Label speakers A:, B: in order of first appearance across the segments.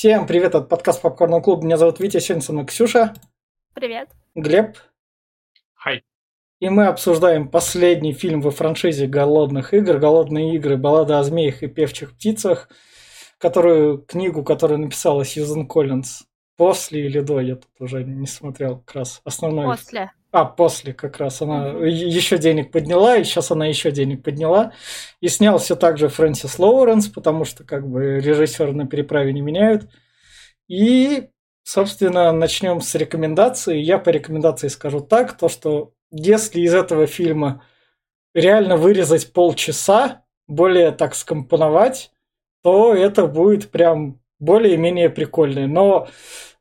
A: Всем привет от подкаста Попкорного клуба. Меня зовут Витя Сенсон и Ксюша.
B: Привет.
A: Глеб.
C: Хай.
A: И мы обсуждаем последний фильм во франшизе «Голодных игр», «Голодные игры. Баллада о змеях и певчих птицах», которую, книгу, которую написала Сьюзен Коллинз. После или до, я тут уже не смотрел как раз основной.
B: После.
A: А, после как раз. Она mm-hmm. еще денег подняла, и сейчас она еще денег подняла. И снял все так же Фрэнсис Лоуренс, потому что как бы режиссеры на переправе не меняют. И, собственно, начнем с рекомендаций. Я по рекомендации скажу так, то что если из этого фильма реально вырезать полчаса, более так скомпоновать, то это будет прям более-менее прикольные. Но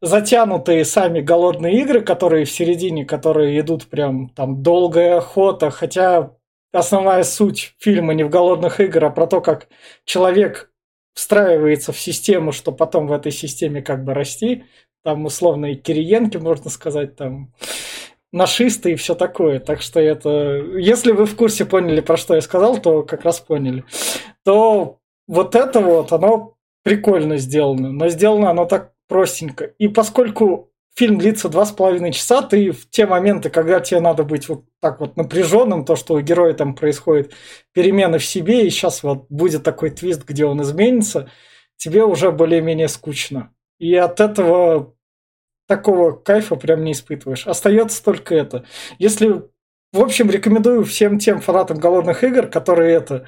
A: затянутые сами голодные игры, которые в середине, которые идут прям там долгая охота, хотя основная суть фильма не в голодных играх, а про то, как человек встраивается в систему, что потом в этой системе как бы расти. Там условно и Кириенки, можно сказать, там нашисты и все такое. Так что это... Если вы в курсе поняли, про что я сказал, то как раз поняли. То вот это вот, оно прикольно сделано. Но сделано оно так простенько. И поскольку фильм длится два с половиной часа, ты в те моменты, когда тебе надо быть вот так вот напряженным, то, что у героя там происходит перемены в себе, и сейчас вот будет такой твист, где он изменится, тебе уже более-менее скучно. И от этого такого кайфа прям не испытываешь. Остается только это. Если, в общем, рекомендую всем тем фанатам голодных игр, которые это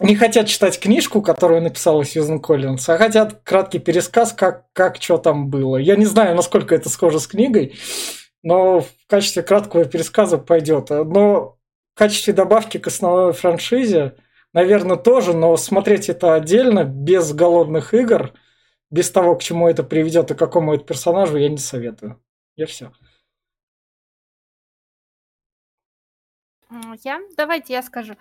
A: не хотят читать книжку, которую написала Сьюзен Коллинс, а хотят краткий пересказ, как, как что там было. Я не знаю, насколько это схоже с книгой, но в качестве краткого пересказа пойдет. Но в качестве добавки к основной франшизе, наверное, тоже, но смотреть это отдельно, без голодных игр – без того, к чему это приведет и какому это персонажу, я не советую. Я все.
B: Я? Давайте я скажу.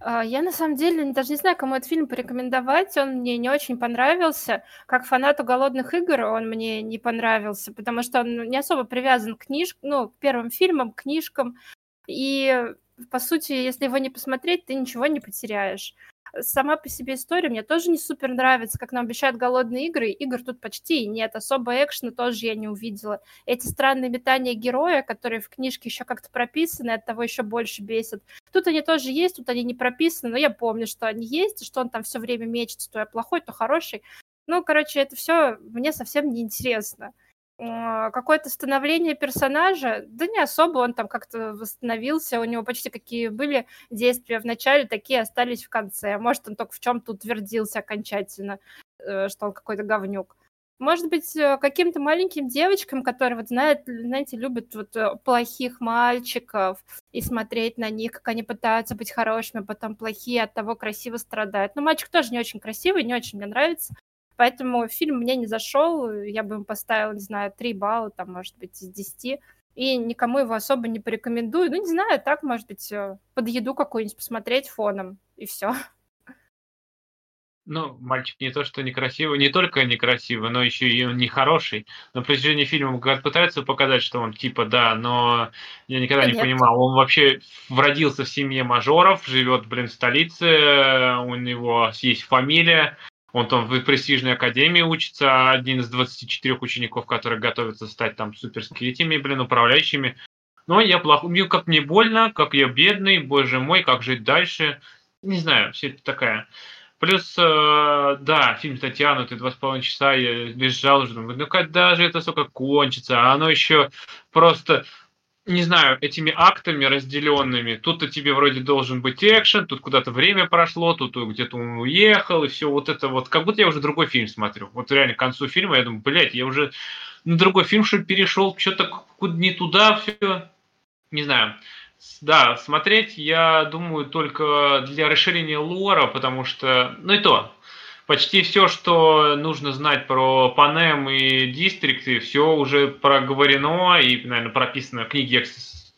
B: А, я на самом деле даже не знаю, кому этот фильм порекомендовать. Он мне не очень понравился. Как фанату голодных игр он мне не понравился, потому что он не особо привязан к книжкам, ну, к первым фильмам, к книжкам. И, по сути, если его не посмотреть, ты ничего не потеряешь сама по себе история мне тоже не супер нравится, как нам обещают голодные игры. Игр тут почти нет, особо экшена тоже я не увидела. Эти странные метания героя, которые в книжке еще как-то прописаны, от того еще больше бесит. Тут они тоже есть, тут они не прописаны, но я помню, что они есть, что он там все время мечется, то я плохой, то хороший. Ну, короче, это все мне совсем не интересно. А, какое-то становление персонажа, да не особо, он там как-то восстановился, у него почти какие были действия в начале, такие остались в конце. Может, он только в чем-то утвердился окончательно, э, что он какой-то говнюк. Может быть, э, каким-то маленьким девочкам, которые, вот, знают, знаете, любят вот э, плохих мальчиков и смотреть на них, как они пытаются быть хорошими, а потом плохие, от того красиво страдают. Но мальчик тоже не очень красивый, не очень мне нравится. Поэтому фильм мне не зашел, я бы ему поставила, не знаю, 3 балла, там, может быть, из 10. И никому его особо не порекомендую. Ну, не знаю, так, может быть, э, под еду какую-нибудь посмотреть фоном, и все.
C: Ну, мальчик не то, что некрасивый, не только некрасивый, но еще и нехороший. На протяжении фильма пытаются показать, что он типа да, но я никогда Нет. не понимал. Он вообще родился в семье мажоров, живет, блин, в столице, у него есть фамилия, он там в престижной академии учится, один из 24 учеников, которые готовятся стать там суперскетями, блин, управляющими. Но я плохо, мне как мне больно, как я бедный, боже мой, как жить дальше. Не знаю, все это такая. Плюс, э, да, фильм Татьяна, ты два с половиной часа, я лежал уже, думаю, ну когда же это, сука, кончится? А оно еще просто не знаю, этими актами разделенными. Тут-то тебе вроде должен быть экшен, тут куда-то время прошло, тут где-то он уехал, и все вот это вот. Как будто я уже другой фильм смотрю. Вот реально к концу фильма я думаю, блядь, я уже на другой фильм что перешел, что-то не туда все. Не знаю. Да, смотреть, я думаю, только для расширения лора, потому что, ну и то, почти все, что нужно знать про Панем и дистрикты, все уже проговорено и, наверное, прописано в книге.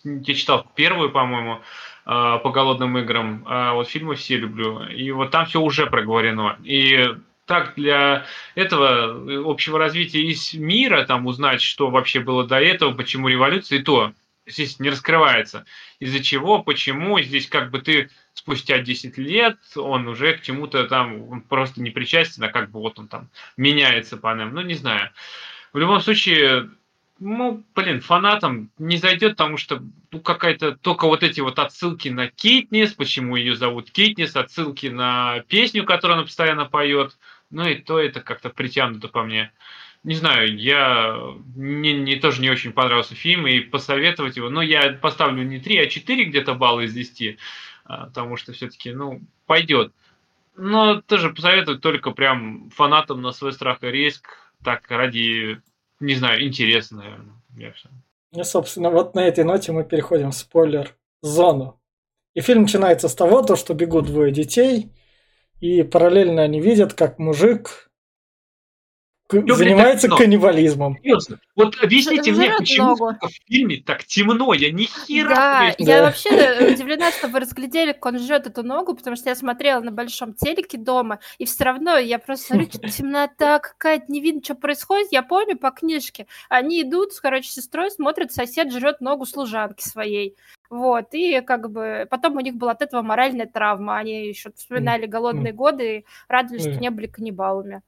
C: Я читал первую, по-моему, а, по голодным играм. А вот фильмы все люблю. И вот там все уже проговорено. И так для этого общего развития из мира, там узнать, что вообще было до этого, почему революция, и то здесь не раскрывается. Из-за чего, почему, здесь как бы ты спустя 10 лет, он уже к чему-то там, он просто не причастен, а как бы вот он там меняется по нам, ну не знаю. В любом случае, ну, блин, фанатам не зайдет, потому что ну, какая-то только вот эти вот отсылки на Кейтнис, почему ее зовут Кейтнис, отсылки на песню, которую она постоянно поет, ну и то это как-то притянуто по мне. Не знаю, я мне, мне тоже не очень понравился фильм, и посоветовать его, но я поставлю не 3, а 4 где-то баллы из 10, а, потому что все-таки, ну, пойдет. Но тоже посоветовать только прям фанатам на свой страх и риск, так ради не знаю, интересно, наверное. Я все.
A: Ну, собственно, вот на этой ноте мы переходим в спойлер-зону. И фильм начинается с того, то, что бегут двое детей, и параллельно они видят, как мужикЁ, занимается блин, каннибализмом.
C: Серьезно. Вот объясните мне, почему ногу. в фильме так темно, я ни хера
B: Да, я да. вообще удивлена, что вы разглядели, как он жрет эту ногу, потому что я смотрела на большом телеке дома, и все равно я просто смотрю, темнота какая-то, не видно, что происходит. Я помню по книжке. Они идут, короче, с сестрой смотрят, сосед жрет ногу служанки своей. Вот, и как бы потом у них была от этого моральная травма. Они еще вспоминали голодные годы и радовались, что не были каннибалами.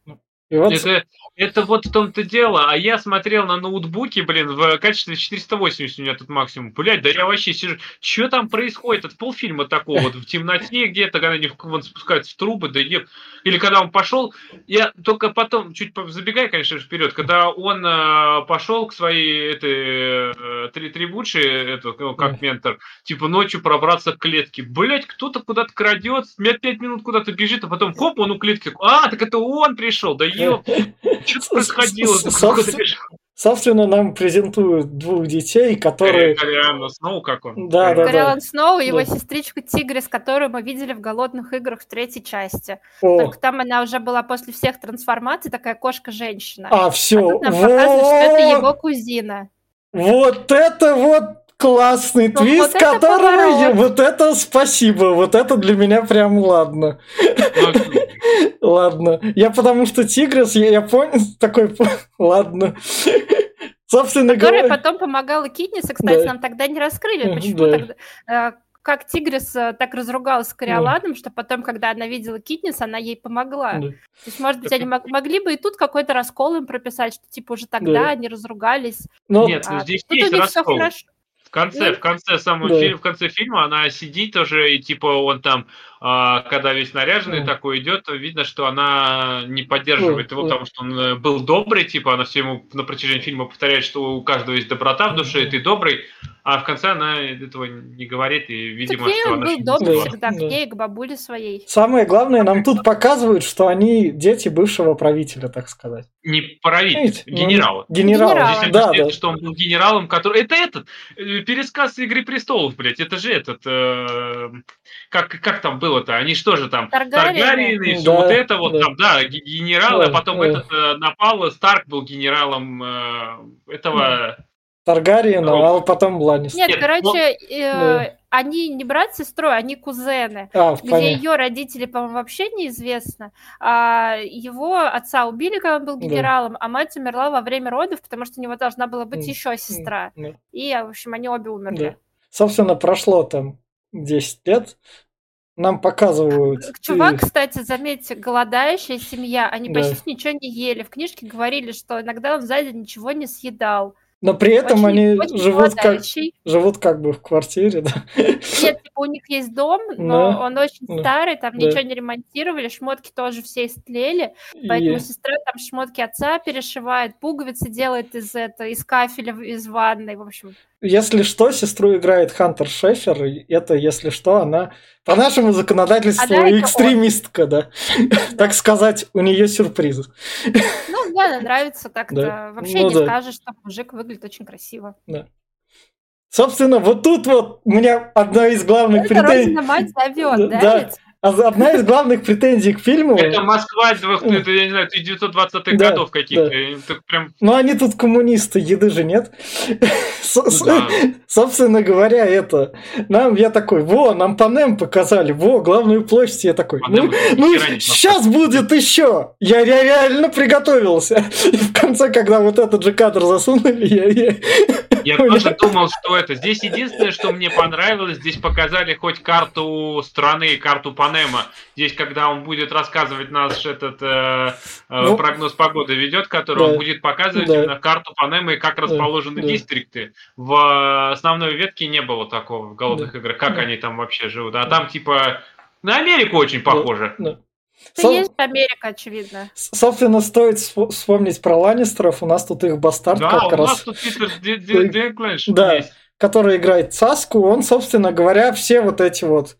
B: Ну,
C: вот... Это, это вот в том-то дело. А я смотрел на ноутбуке, блин, в качестве 480 у меня тут максимум. Блять, да я вообще сижу. Что там происходит? Это полфильма такого вот в темноте где-то, когда они вон спускаются в трубы, да еб. Или когда он пошел, я только потом, чуть забегая, конечно, вперед, когда он э, пошел к своей этой э, три трибучи, это, ну, как ментор, типа ночью пробраться к клетке. Блять, кто-то куда-то крадет, пять минут куда-то бежит, а потом хоп, он у клетки. А, так это он пришел, да что происходило?
A: Собственно, нам презентуют двух детей, которые...
C: Кориан Сноу, как он?
A: Да, да,
B: Кориан Сноу и его сестричку Тигрис, которую мы видели в «Голодных играх» в третьей части. Только там она уже была после всех трансформаций, такая кошка-женщина.
A: А, все. А
B: тут нам показывают, что это его кузина.
A: Вот это вот классный Но ну, твист, вот который... Вот это спасибо, вот это для меня прям ладно. Ладно. Я потому что Тигрес, я, я понял, такой, ладно.
B: Собственно Которая говоря... потом помогала Китнисе, кстати, да. нам тогда не раскрыли, почему да. тогда... Э, как Тигрис э, так разругалась с Кориоладом, да. что потом, когда она видела Китнис, она ей помогла. Да. То есть, может быть, они могли бы и тут какой-то раскол им прописать, что типа уже тогда да. они разругались.
C: Но... Нет, а, здесь тут есть у них раскол. все хорошо конце, в конце самого да. фильма, в конце фильма она сидит уже, и типа он там, когда весь наряженный да. такой идет, видно, что она не поддерживает да, его, потому что он э, был добрый, типа она все ему на протяжении фильма повторяет, что у каждого есть доброта в душе, и ты добрый, а в конце она этого не говорит, и, видимо, так что
B: она... был добрый всегда, да. к ней, к бабуле своей.
A: Самое главное, нам тут показывают, что они дети бывшего правителя, так сказать.
C: Не правитель, генерал.
A: Ну, генерал,
B: генерал.
A: да,
C: да. что он был генералом, который... Это этот, э, пересказ «Игры престолов», блядь, это же этот... Э... Как, как там было-то? Они что же там? Таргариены, и все да, вот это вот да. там, да, генералы, да, а потом да. этот э, напал, Старк был генералом э, этого...
A: Таргариена, а потом Ланнистер.
B: Нет, Нет короче, но... э, да. они не брат с сестрой, они кузены. А, где понятно. ее родители, по-моему, вообще неизвестно. А его отца убили, когда он был генералом, да. а мать умерла во время родов, потому что у него должна была быть еще сестра. Да. И, в общем, они обе умерли. Да.
A: Собственно, прошло там 10 лет, нам показывают.
B: Чувак, кстати, заметьте, голодающая семья, они да. почти ничего не ели. В книжке говорили, что иногда он сзади ничего не съедал.
A: Но при этом очень, они очень живут, как, живут как бы в квартире, да?
B: Нет, типа, у них есть дом, но да, он очень да, старый, там да. ничего не ремонтировали, шмотки тоже все истлели, поэтому и... сестра там шмотки отца перешивает, пуговицы делает из этого, из кафеля, из ванной, в общем.
A: Если что, сестру играет Хантер Шефер, и это, если что, она по нашему законодательству а экстремистка, да. так сказать, у нее сюрпризы.
B: Ну, мне нравится так-то. Да. Вообще ну, не да. скажешь, что мужик выглядит очень красиво.
A: Да. Собственно, вот тут вот у меня одна из главных
B: это претензий. мать зовет, да?
A: да. А одна из главных претензий к фильму...
C: Это Москва, это, я не знаю, 1920-х да, годов каких-то. Да. Прям...
A: Ну, они тут коммунисты, еды же нет. Да. Собственно говоря, это... Нам, я такой, во, нам Панем показали, во, главную площадь. Я такой, ну, ну сейчас будет еще. Я реально приготовился. И в конце, когда вот этот же кадр засунули, я, я
C: Я тоже думал, что это. Здесь единственное, что мне понравилось, здесь показали хоть карту страны, карту Панема. Здесь, когда он будет рассказывать наш этот э, э ну, прогноз погоды ведет, который да, он будет показывать да. именно карту Панема и как расположены да, дистрикты. В основной ветке не было такого в голодных да, играх, как да. они там вообще живут. А там типа на Америку очень похоже. Да, да.
B: Это Со... есть Америка, очевидно.
A: Собственно, стоит вспомнить про Ланнистеров. У нас тут их бастард
C: да,
A: как
C: у
A: раз.
C: нас тут Питер
A: Да, который играет Цаску. Он, собственно говоря, все вот эти вот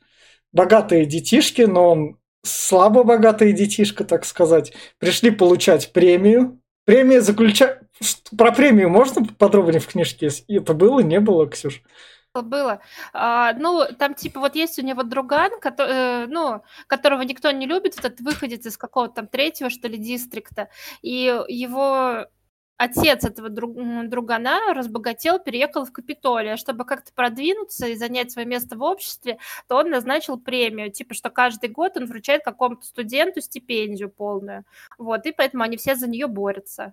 A: богатые детишки, но он слабо богатые детишка, так сказать, пришли получать премию. Премия заключается... Про премию можно подробнее в книжке? Это было, не было, Ксюш?
B: было. А, ну, там типа вот есть у него друган, который, э, ну, которого никто не любит, этот выходит из какого-то там третьего, что ли, дистрикта, и его отец этого друг, другана разбогател, переехал в Капитолий, а чтобы как-то продвинуться и занять свое место в обществе, то он назначил премию, типа, что каждый год он вручает какому-то студенту стипендию полную, вот, и поэтому они все за нее борются.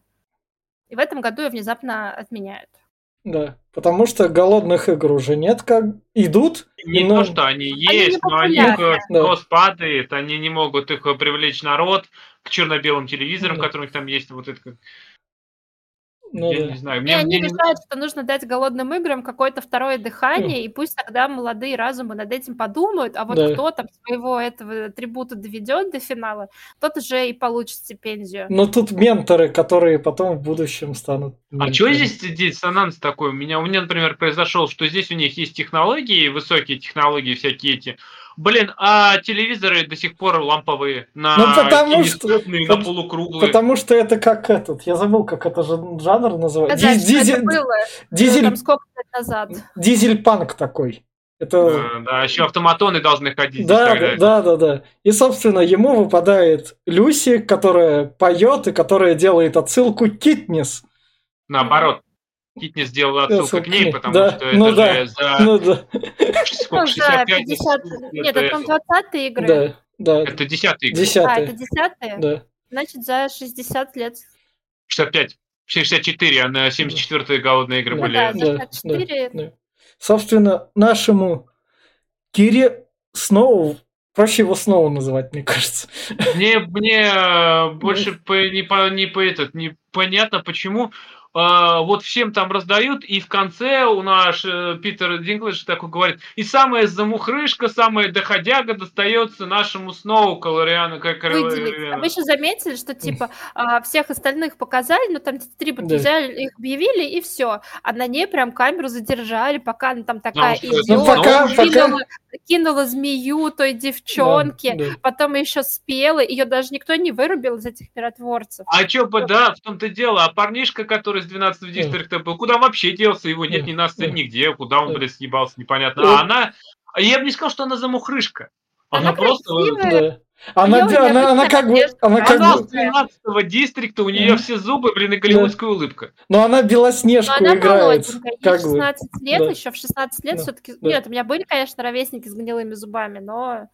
B: И в этом году ее внезапно отменяют.
A: Да, потому что голодных игр уже нет, как идут.
C: Не но... то, что они есть, они но они да. падает, они не могут их привлечь народ к черно-белым телевизорам, да. которые там есть, вот это
B: ну, я да. не знаю. Мне, и мне они не... решают, что нужно дать голодным играм какое-то второе дыхание, mm. и пусть тогда молодые разумы над этим подумают, а вот да. кто там своего этого атрибута доведет до финала, тот уже и получит стипендию.
A: Но тут менторы, которые потом в будущем станут.
C: Менторами. А что здесь диссонанс такой? У меня, у меня, например, произошел, что здесь у них есть технологии, высокие технологии всякие эти, Блин, а телевизоры до сих пор ламповые на ну,
A: потому что,
C: на полукруглые.
A: Потому что это как этот, я забыл, как это же жанр называется.
B: Диз, дизель, это было дизель, там сколько лет назад.
A: Дизель-панк такой. Это...
C: А, да, еще автоматоны должны ходить.
A: Да, да, да, да, да. И, собственно, ему выпадает Люси, которая поет и которая делает отсылку Китнес.
C: Наоборот. Китни сделала отсылку к ней, потому да, что ну это да, же за...
A: Ну да.
B: Сколько, 65 50... Нет, это там 20 игры.
A: Да, да.
C: Это 10 игры.
A: 10
B: А, это 10
A: Да.
B: Значит, за 60 лет.
C: 65. 64, а на 74-е голодные игры
B: да,
C: были.
B: Да, 64. Да, да.
A: Собственно, нашему Кире Сноу Проще его снова называть, мне кажется.
C: Мне, мне э, больше по, не, по, не по этот, непонятно, почему а, вот всем там раздают, и в конце у нас э, Питер Динклэдж такой говорит, и самая замухрышка, самая доходяга достается нашему Сноу Калориану. Как
B: Выделить. А вы еще заметили, что типа а, всех остальных показали, но там три да. взяли, их объявили, и все. А на ней прям камеру задержали, пока она там такая ну, идет, ну, пока, кинула, пока... кинула змею той девчонке, да, да. потом еще спела, ее даже никто не вырубил из этих миротворцев.
C: А что, да, в том-то дело, а парнишка, который из 12 дистрикта был, куда вообще делся, его нет ни на сцене, нигде, куда он, блядь, съебался, непонятно. А она, я бы не сказал, что она замухрышка. Она, она просто...
A: Она, она, она, она как бы... Она, как
C: она бы... с 12 дистрикта, у нее все зубы, блин, и голливудская да. улыбка.
A: Но она Белоснежку Но она играет.
B: Как 16 бы. лет, да. еще в 16 лет да. все-таки... Да. Нет, у меня были, конечно, ровесники с гнилыми зубами, но...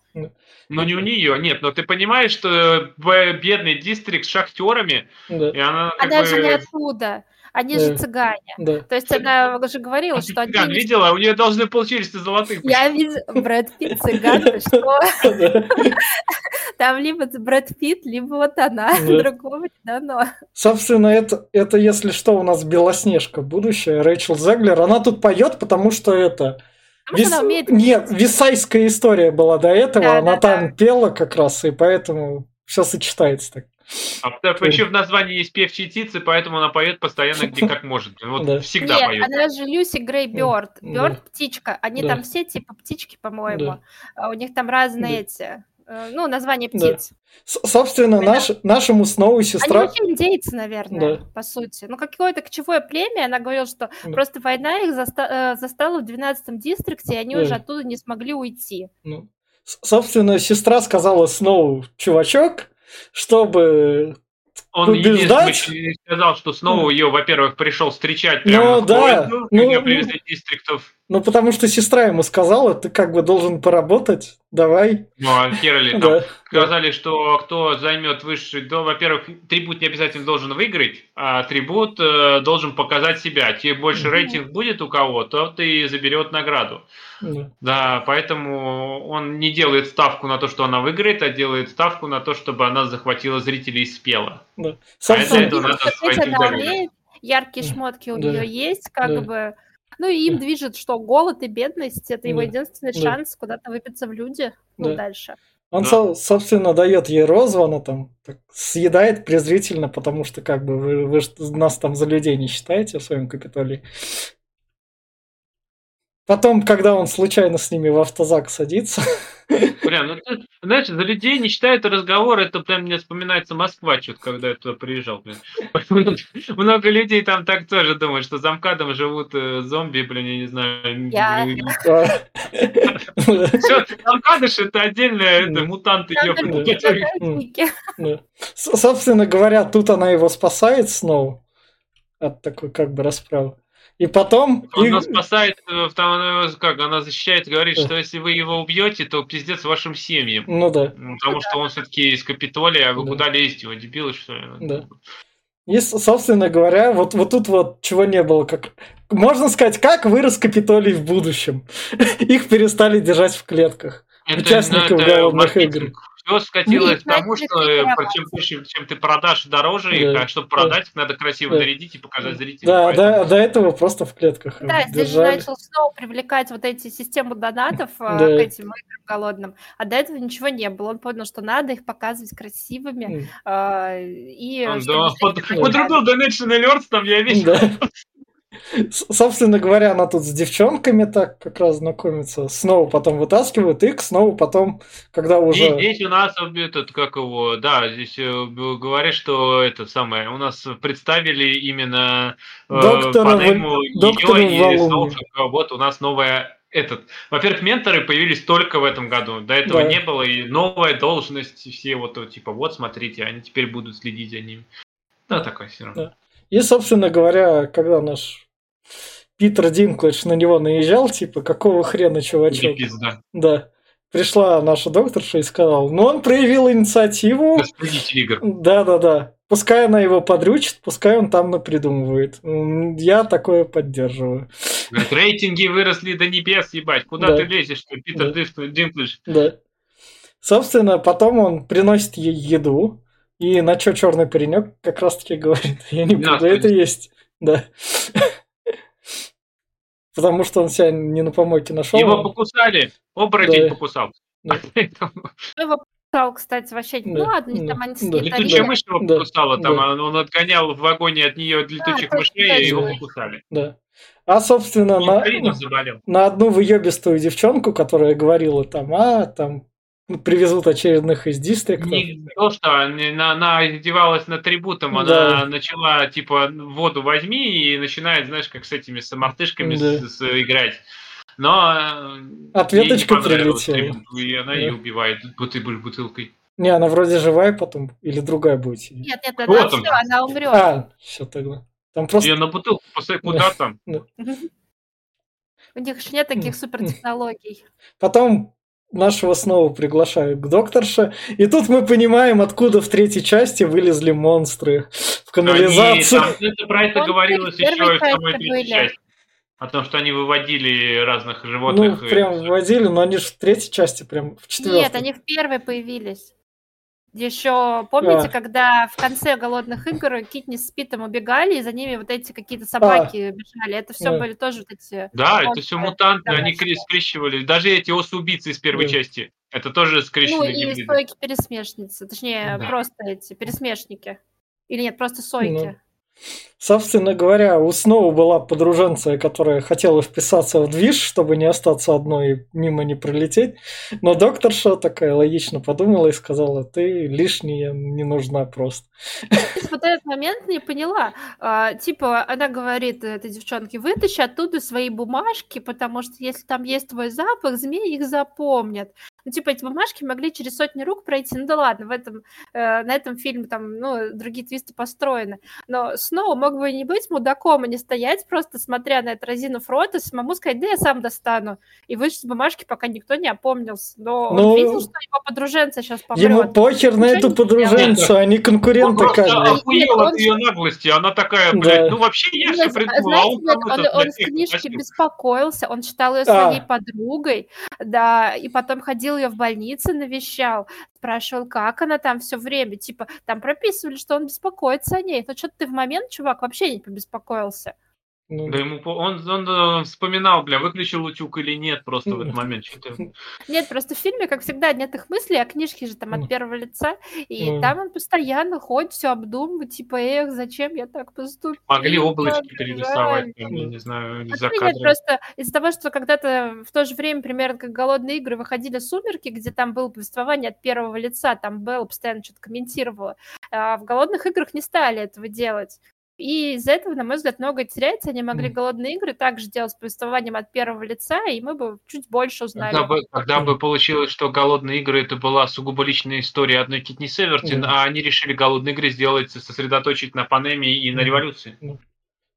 C: Но не у нее, нет, но ты понимаешь, что бедный дистрикт с шахтерами,
B: да. и она... Она бы... же не оттуда. Они да. же цыгане. Да. То есть она уже говорила, а что
C: они... Цыган видела? У нее должны получились золотых.
B: Я видела Брэд Питт цыган, что? Там либо Брэд Питт, либо вот она. Другого не дано.
A: Собственно, это, это, если что, у нас Белоснежка будущая, Рэйчел Заглер. Она тут поет, потому что это... Вис... умеет... Нет, висайская история была до этого, да, она да, там да. пела как раз, и поэтому все сочетается так.
C: А еще в названии есть певчие птицы, поэтому она поет постоянно где как может. Вот да. всегда Нет, поет.
B: она же Люси Грей Бёрд. Бёрд птичка. Они да. там все типа птички, по-моему. Да. А у них там разные да. эти э, ну, название птиц. Да.
A: Собственно, да. наш, нашему Сноу сестра...
B: Они вообще индейцы, наверное, да. по сути. Ну, какое-то кочевое племя, она говорила, что да. просто война их заста... Э, застала в 12-м дистрикте, и они да. уже оттуда не смогли уйти.
A: Ну. Собственно, сестра сказала Сноу, чувачок, чтобы
C: он
A: побеждать.
C: сказал, что снова ее, во-первых, пришел встречать
A: Ну
C: прямо в
A: да,
C: поезду,
A: ну,
C: когда
A: ну.
C: привезли дистриктов.
A: Ну, потому что сестра ему сказала, ты как бы должен поработать, давай.
C: Ну, а Херли там
A: Да.
C: сказали, что кто займет высший, то, во-первых, трибут не обязательно должен выиграть, а трибут э, должен показать себя. Тебе больше рейтинг будет у кого, то ты заберет награду.
A: Да.
C: Да, поэтому он не делает ставку на то, что она выиграет, а делает ставку на то, чтобы она захватила зрителей и спела.
A: Да.
C: А
A: Собственно,
C: этого надо
B: она умеет, яркие шмотки у
A: Да.
B: нее есть, как
A: Да.
B: бы. Ну и им движет что? Голод и бедность. Это его
A: Да.
B: единственный
A: Да.
B: шанс куда-то выбиться в люди. Ну,
A: Да.
B: дальше.
A: он,
C: Да.
A: со- собственно, дает ей розу, она там так съедает презрительно, потому что как бы вы, вы нас там за людей не считаете в своем Капитолии. Потом, когда он случайно с ними в автозак садится,
C: Прям, ну ты, знаешь, за людей не считают разговор, это прям мне вспоминается Москва, что-то, когда я туда приезжал, блин. Много, людей там так тоже думают, что за МКАДом живут э, зомби, блин, я не знаю.
B: Я.
C: Все, МКАДыш это отдельная, это
A: Да.
C: мутанты,
A: собственно говоря, тут она его спасает снова от такой как бы расправы. И потом...
C: Она
A: и-
C: спасает, э, она, как, она защищает, говорит, что если вы его убьете, то пиздец вашим семьям.
A: Ну да.
C: Ну, Потому что он все-таки из Капитолия, а вы
A: Да.
C: куда лезете, вы дебилы, что ли?
A: Да. И, собственно говоря, вот, вот тут вот чего не было. Как... Можно сказать, как вырос Капитолий в будущем. Их перестали держать в клетках.
C: Это,
A: Участников
C: ну, это
A: голодных
C: маркетинг. Все скатилось к тому, что э, чем, больше- чем ты продашь дороже их,
A: Да.
C: а чтобы продать, их надо красиво
A: Да.
C: нарядить и показать зрителям.
A: Да, да, до этого просто в клетках их
B: Да, здесь же начал снова привлекать вот эти систему донатов а,
A: Да.
B: к этим играм голодным. А до этого ничего не было. Он понял, что надо их показывать красивыми. А, и
C: да,
B: понимали.
C: подрубил Donation Alerts, там я весь...
A: Собственно говоря, она тут с девчонками так как раз знакомится. Снова потом вытаскивают их, снова потом, когда
C: И
A: уже...
C: здесь у нас этот, как его, да, здесь э, говорят, что это самое, у нас представили именно э,
A: Доктора
C: её
A: доктора
C: и
A: Валуми.
C: Софика. Вот у нас новая этот. Во-первых, менторы появились только в этом году. До этого
A: Да.
C: не было. И новая должность, все вот типа, вот смотрите, они теперь будут следить за ними. Да, такое все равно.
A: Да. И, собственно говоря, когда наш Питер Динклэдж на него наезжал, типа, какого хрена, чувачок?
C: Пизда.
A: Да. Пришла наша докторша и сказала, ну, он проявил инициативу. Да-да-да. Пускай она его подручит, пускай он там напридумывает. Я такое поддерживаю.
C: Говорит, рейтинги выросли до небес, ебать. Куда
A: Да.
C: ты лезешь, что Питер
A: Да.
C: Динклэдж-?
A: Да. Собственно, потом он приносит ей еду, и на что черный паренек как раз-таки говорит, я не буду это
C: есть.
A: Да. Потому что он себя не на помойке нашел.
C: Его покусали. Оборотень
A: Да.
C: покусал.
A: Да.
B: Ну, его покусал, кстати, вообще.
A: Да,
B: Ну ладно, они
A: да,
B: там они
A: да.
C: Летучая мышь его
A: Да,
C: покусала, там
A: да.
C: он он отгонял в вагоне от нее летучих
B: точно,
C: мышей, и его
B: точно.
C: покусали.
A: Да. А, собственно, на, на одну выебистую девчонку, которая говорила там, а, там, привезут очередных из дистриктов.
C: Не то, что она, она издевалась над трибутом, она
A: Да.
C: начала, типа, воду возьми и начинает, знаешь, как с этими самартышками
A: Да.
C: с- с- играть. Но э,
A: Ответочка прилетела.
C: трибут, и она
A: Да.
C: ее убивает бутыль бутылкой.
A: Не, она вроде живая потом, или другая будет сидеть.
B: Нет, нет,
C: Вот
B: она
C: он.
B: все, она умрет.
A: А, все тогда. Там просто...
C: Ее на бутылку посадить куда там?
B: У них же нет таких супертехнологий.
A: Потом нашего снова приглашают к докторше. И тут мы понимаем, откуда в третьей части вылезли монстры в канализацию.
C: Они, там, это, про это говорилось еще и в самой
B: части
C: третьей
B: были.
C: части. О том, что они выводили разных
A: Ну,
C: животных. и-
A: прям вводили, но они же в третьей части, прям в четвертой.
B: Нет, они в первой появились. Еще помните,
A: А.
B: когда в конце голодных игр Китни с Питом убегали, и за ними вот эти какие-то собаки бежали. Это все
A: Да.
B: были тоже вот эти.
C: Да, это
B: монстры.
C: все мутанты,
B: Да,
C: они
B: да.
C: кре- скрещивали. Даже эти осы-убийцы из первой
A: Да.
C: части. Это тоже
B: Ну
C: скрещенные
B: и
C: гибриды.
B: сойки-пересмешницы. Точнее,
C: Да.
B: просто эти пересмешники. Или нет, просто сойки.
A: Собственно говоря, у Сноу была подруженция, которая хотела вписаться в движ, чтобы не остаться одной и мимо не пролететь. Но докторша такая логично подумала и сказала, ты лишняя не нужна просто.
B: Вот этот момент не поняла. А, типа, она говорит этой девчонке, вытащи оттуда свои бумажки, потому что если там есть твой запах, змеи их запомнят. Ну, типа, эти бумажки могли через сотни рук пройти. Ну да ладно, в этом, э, на этом фильме там, ну, другие твисты построены. Но Сноу мог бы не быть мудаком, а не стоять просто, смотря на это разинув рот, и самому сказать, да я сам достану. И вышить бумажки, пока никто не опомнился. Но ну, он видел, что его подруженца сейчас помрет.
A: Ему похер на эту подруженцу, они конкуренты как бы.
C: Он охуел от ее наглости. Она такая, блядь, ну вообще я все придумала. А
B: он, он с книжки беспокоился, он считал ее а. своей подругой, да, и потом ходил ее в больнице, навещал, спрашивал, как она там все время, типа, там прописывали, что он беспокоится о ней. Но что-то ты в момент, чувак, вообще не побеспокоился.
C: Ну, да ему он, он, он вспоминал, бля, выключил утюг или нет, просто в этот момент.
B: Нет, просто в фильме, как всегда, нет их мыслей, а книжки же там от первого лица, и там он постоянно ходит, все обдумывает, типа, эх, зачем я так поступил?
C: Могли облачки перерисовать, я не знаю, за кадром.
B: Просто из-за того, что когда-то в то же время, примерно как «Голодные игры», выходили «Сумерки», где там было повествование от первого лица, там Белла постоянно что-то комментировала, а в «Голодных играх» не стали этого делать. И из-за этого, на мой взгляд, многое теряется. Они могли голодные игры также делать с повествованием от первого лица, и мы бы чуть больше узнали.
C: Когда бы, когда бы получилось, что голодные игры это была сугубо личная история одной Китни Севертин, mm. а они решили голодные игры сделать, сосредоточить на Панеме и на революции. Mm.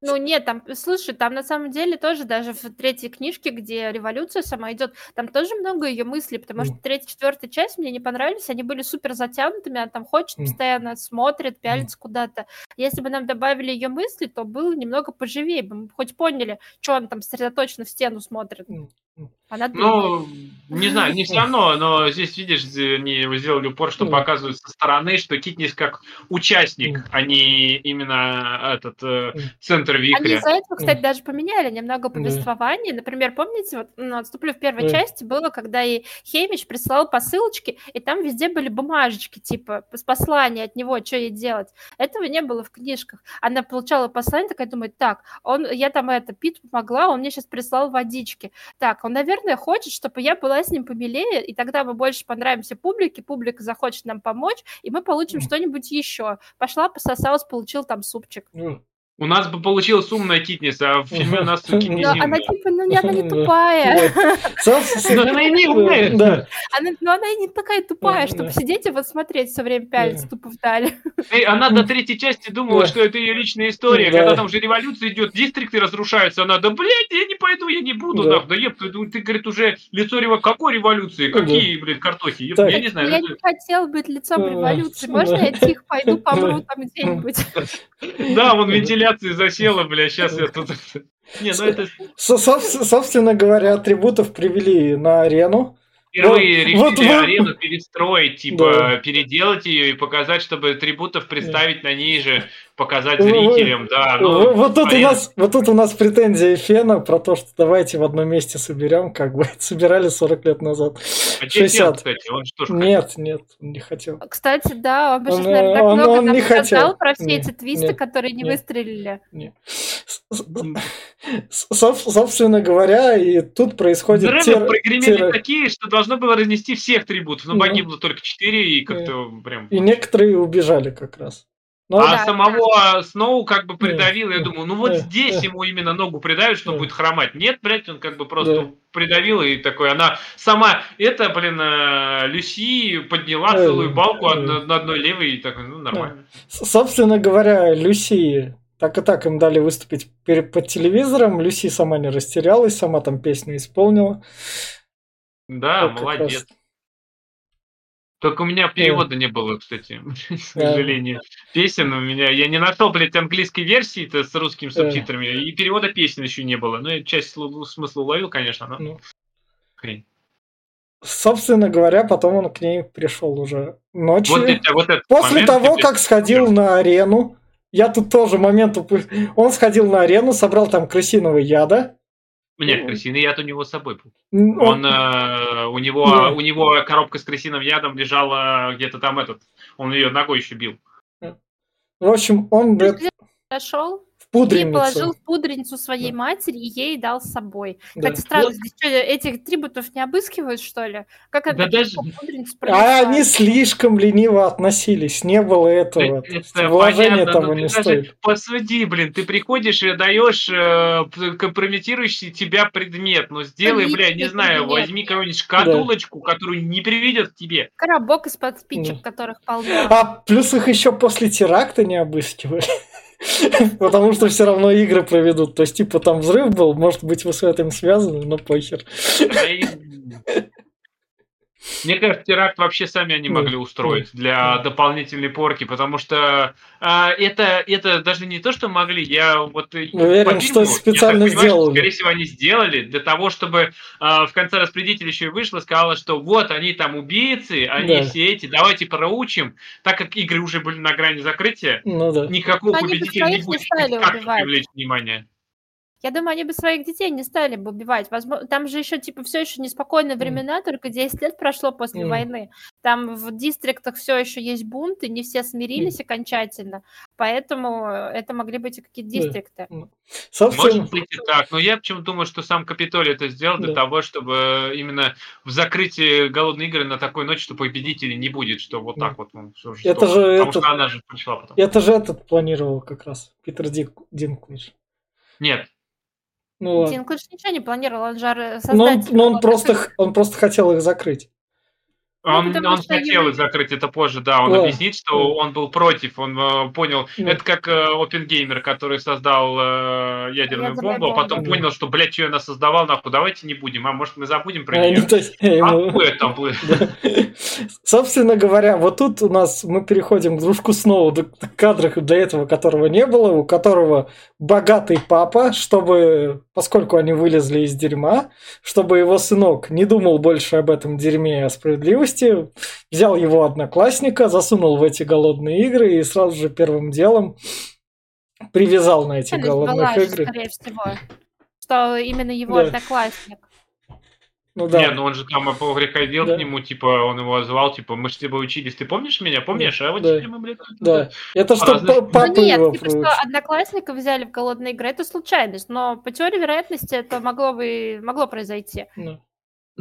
B: Ну нет, там, слушай, там на самом деле тоже даже в третьей книжке, где революция сама идет, там тоже много ее мыслей, потому что третья, четвертая часть мне не понравились, они были супер затянутыми, она там хочет, постоянно смотрит, пялится куда-то. Если бы нам добавили ее мысли, то было немного поживее, бы мы хоть поняли, что он там сосредоточенно в стену смотрит.
C: Она ну, не знаю, не все равно, но здесь, видишь, они сделали упор, что показывают со стороны, что Китнис как участник, а не именно этот э, центр вихря. Они
B: из-за этого, кстати, даже поменяли немного повествование. Например, помните, вот, ну, отступлю в первой части, было, когда и Хеймич прислал посылочки, и там везде были бумажечки, типа, с послания от него, что ей делать. Этого не было в книжках. Она получала послание, такая думает, так, он, я там это, Пит помогла, он мне сейчас прислал водички. Так, он, наверное, хочет, чтобы я была с ним помилее, и тогда мы больше понравимся публике, публика захочет нам помочь, и мы получим что-нибудь еще. Пошла, пососалась, получил там супчик.
C: У нас бы получилась умная Китнис, а в фильме у нас
B: Китнис она типа, ну она не тупая.
C: Но она и не умная. Да.
B: Но она и не такая тупая, чтобы сидеть и вот смотреть все время пялиться тупо вдали.
C: Она до третьей части думала, что это ее личная история. Когда там уже революция идет, дистрикты разрушаются, она, да, блядь, я не пойду, я не буду. Да еб, ты, говорит, уже лицо революции. Какой революции? Какие, блядь, картохи? Я не знаю.
B: Я не хотела быть лицом революции. Можно я тихо пойду, помру там где-нибудь?
C: Да, вон вентиляция трансляции засела, бля, сейчас я тут...
A: Не, ну это... Собственно говоря, атрибутов привели на арену.
C: Впервые решили вот, арену перестроить, типа, переделать ее и показать, чтобы атрибутов представить на ней же показать зрителям, да.
A: Ну, вот, тут у нас, вот тут у нас претензия Фена про то, что давайте в одном месте соберем, как бы собирали 40 лет назад.
C: А 60. кстати, он что ж
A: Нет, хотел? нет, он не хотел.
B: Кстати, да, он бы сейчас, наверное, так он, много он не хотел. про все нет, эти твисты, нет, которые не нет, выстрелили. Нет.
A: Собственно говоря, и тут происходит...
C: Взрывы прогремели такие, что должно было разнести всех трибутов, но погибло только 4 и как-то прям...
A: И некоторые убежали как раз.
C: Ну, а да, самого да. Сноу как бы придавил. Я думаю, ну вот здесь ему именно ногу придавит, что будет хромать. Нет, блядь, он как бы просто придавил и такой. Она сама, это, блин, э, Люси подняла целую балку на одной левой и такой, ну нормально.
A: Собственно говоря, Люси так и так им дали выступить перед, под телевизором. Люси сама не растерялась, сама там песню исполнила.
C: Да, молодец. Только у меня перевода не было, кстати, к сожалению. Песен у меня... Я не нашел, блядь, английской версии -то с русскими субтитрами, и перевода песен еще не было. Ну, я часть смысла уловил, конечно, но... Ну.
A: Хрень. Собственно говоря, потом он к ней пришел уже ночью. Вот это, вот это После того, как сходил на арену, я тут тоже момент упустил. Он сходил на арену, собрал там крысиного яда,
C: нет, крысиный яд у него с собой был. Он, э, у, него, да. у него коробка с крысиным ядом лежала где-то там этот. Он ее ногой еще бил.
A: В общем, он...
B: Зашел?
A: Пудреницу.
B: И положил в пудреницу своей да. матери и ей дал с собой.
A: Да.
B: Хотя странно, вот. здесь что, этих трибутов не обыскивают, что ли? Как
C: да
B: это
C: даже...
A: А они слишком лениво относились, не было этого. Это понятно, того не стоит.
C: Посуди, блин, ты приходишь и даешь э, компрометирующий тебя предмет, но сделай, Личный бля, не знаю, предмет. возьми какую-нибудь шкатулочку, да. которую не приведет к тебе.
B: Коробок из-под спичек, да. которых полно.
A: А плюс их еще после теракта не обыскивали. Потому что все равно игры проведут. То есть, типа, там взрыв был, может быть, вы с этим связаны, но похер.
C: Мне кажется, теракт вообще сами они могли устроить для дополнительной порки, потому что а, это, это даже не то, что могли, я вот
A: Уверен, фильму, что специально я понимаю, сделали. Что,
C: скорее всего, они сделали для того, чтобы а, в конце распределитель еще и вышло, сказала, что вот они там убийцы, они да. все эти, давайте проучим, так как игры уже были на грани закрытия,
A: ну, да.
C: никакого победителя не будет, как привлечь внимание.
B: Я думаю, они бы своих детей не стали бы убивать. Возможно, там же еще, типа, все еще неспокойные времена, mm. только 10 лет прошло после mm. войны. Там в дистриктах все еще есть бунты, не все смирились mm. окончательно. Поэтому это могли быть и какие-то дистрикты.
C: Mm. Собственно... Может быть и так, но я почему-то думаю, что сам Капитолий это сделал для да. того, чтобы именно в закрытии голодной игры на такой ночи, что победителей не будет, что вот так вот. Ну,
A: что, это же потому этот... что она же пришла потом. Это же этот планировал как раз, Питер Дик... Динклэдж.
C: Нет,
B: ну, Динклэдж ничего не планировал, он же
A: создатель. Но он, но он, просто, он просто хотел их закрыть.
C: Он, ну, он хотел его... закрыть это позже, да. Он да. объяснит, что он был против, он э, понял. Да. Это как э, Опенгеймер, который создал э, ядерную Ядерная бомбу, а потом да. понял, что, блядь, что я нас создавал, нахуй, давайте не будем, а может мы забудем про нее. А,
A: там Собственно говоря, вот тут у нас мы переходим к дружку снова до кадрах до этого, которого не было, у которого богатый папа, чтобы, поскольку они вылезли из дерьма, чтобы его сынок не думал больше об этом дерьме и о справедливости, новости, взял его одноклассника, засунул в эти голодные игры и сразу же первым делом привязал на эти голодных игры.
B: скорее всего, что именно его да. одноклассник.
C: Ну да. Не, ну он же там приходил да. к нему, типа, он его звал, типа, мы же с тобой учились, ты помнишь меня? Помнишь? Да. А вот
A: да. мы, блядь, да. Это что разных...
B: ну, нет, типа, что одноклассника взяли в голодные игры, это случайность, но по теории вероятности это могло бы могло произойти. Да.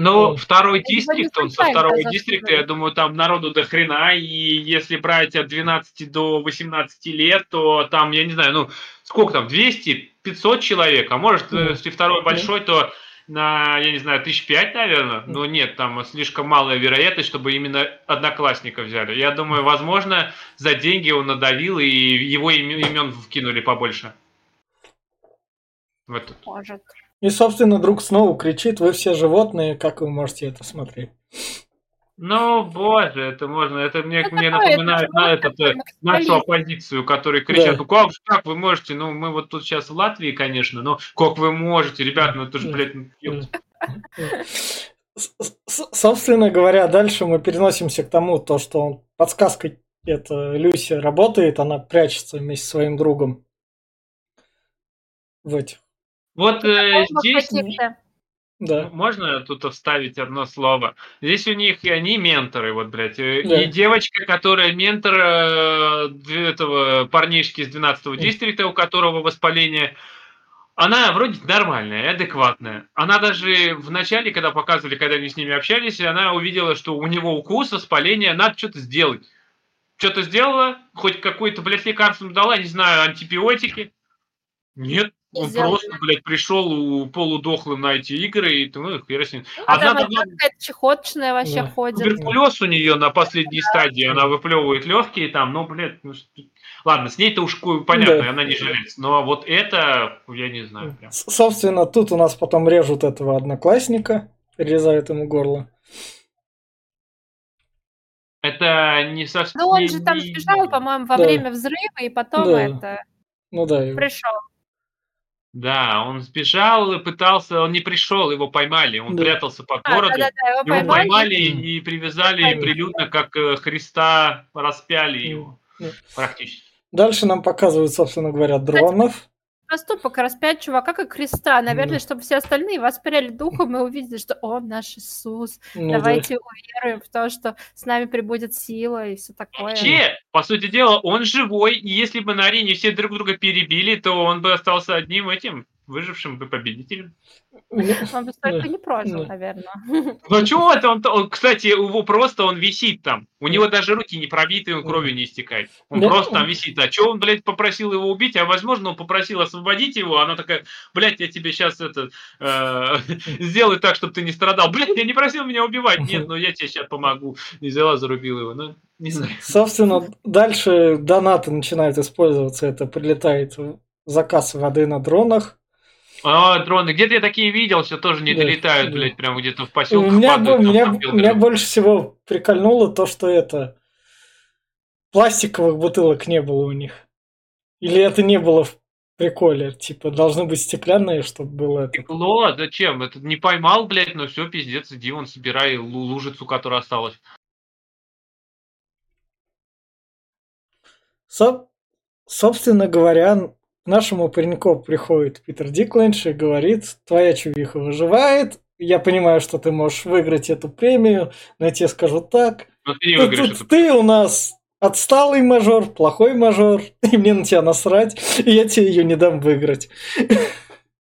C: Ну, второй дистрикт, он со второго дистрикта, я думаю, там народу до хрена, и если брать от 12 до 18 лет, то там, я не знаю, ну, сколько там, 200, 500 человек, а может, mm. если второй большой, то на, я не знаю, тысяч пять, наверное, но нет, там слишком малая вероятность, чтобы именно одноклассника взяли. Я думаю, возможно, за деньги он надавил, и его имен вкинули побольше.
B: В этот. Может.
A: И, собственно, друг снова кричит, вы все животные, как вы можете это смотреть?
C: Ну, боже, это можно, это мне, это мне напоминает на этот, э, нашу оппозицию, которые кричат, да. ну как, как вы можете, ну мы вот тут сейчас в Латвии, конечно, но как вы можете, ребят, ну это же, блядь, ну,
A: Собственно говоря, дальше мы переносимся к тому, то, что подсказка это Люси работает, она прячется вместе со своим другом в этих
C: вот э, здесь да. можно тут вставить одно слово. Здесь у них и они менторы, вот, блядь. Э, да. И девочка, которая ментор э, этого парнишки из 12-го дистрикта, у которого воспаление, она вроде нормальная, адекватная. Она даже в начале, когда показывали, когда они с ними общались, она увидела, что у него укус, воспаление, надо что-то сделать. Что-то сделала, хоть какое-то, блядь, лекарство дала, не знаю, антибиотики. Нет, он Сделали. просто, блядь, пришел полудохлым на эти игры, и ну, их Ну,
B: Одна там какая-то чехоточная вообще да. ходит.
C: Туберкулез у нее на последней стадии, она выплевывает легкие там, ну, блядь, ну, ладно, с ней-то уж понятно, да. она не жалеется, но вот это, я не знаю. Прям.
A: Собственно, тут у нас потом режут этого одноклассника, перерезают ему горло.
C: Это не совсем...
B: Ну, он же там сбежал, по-моему, во да. время взрыва, и потом да. это...
A: Ну да.
B: Пришел.
C: Да, он сбежал и пытался, он не пришел, его поймали, он да. прятался под а, городом, да, да, да, его, его поймали, поймали и, и привязали поймали. прилюдно, как э, Христа распяли его, да. практически.
A: Дальше нам показывают, собственно говоря, дронов.
B: Поступок распять чувака как креста, наверное, чтобы все остальные воспряли духом и увидели, что он наш Иисус.
A: Ну
B: Давайте уверуем в то, что с нами прибудет сила и все такое.
C: Вообще, по сути дела, он живой, и если бы на арене все друг друга перебили, то он бы остался одним этим выжившим бы победителем.
B: Он бы столько не прожил, наверное.
C: Ну чего это? Он, он, кстати, его просто он висит там. У него даже руки не пробиты, он кровью не истекает. Он да. просто там висит. А что он, блядь, попросил его убить? А возможно, он попросил освободить его. Она такая, блядь, я тебе сейчас это э, сделаю так, чтобы ты не страдал. Блядь, я не просил меня убивать. Нет, но я тебе сейчас помогу. И взяла, зарубила его. Ну, не знаю.
A: Собственно, дальше донаты начинают использоваться. Это прилетает заказ воды на дронах.
C: А, дроны. Где-то я такие видел, все тоже не долетают, блядь, прям где-то в поселках.
A: Меня, падают, меня, меня больше всего прикольнуло то, что это пластиковых бутылок не было у них. Или это не было в приколе? Типа, должны быть стеклянные, чтобы было это.
C: Стекло? Зачем? Это не поймал, блядь, но все, пиздец, иди вон собирай лужицу, которая осталась.
A: Соб... Собственно говоря, нашему пареньку приходит Питер Диклендж и говорит, твоя чувиха выживает, я понимаю, что ты можешь выиграть эту премию, но я тебе скажу так,
C: но ты, ты,
A: ты, ты у нас отсталый мажор, плохой мажор, и мне на тебя насрать, и я тебе ее не дам выиграть.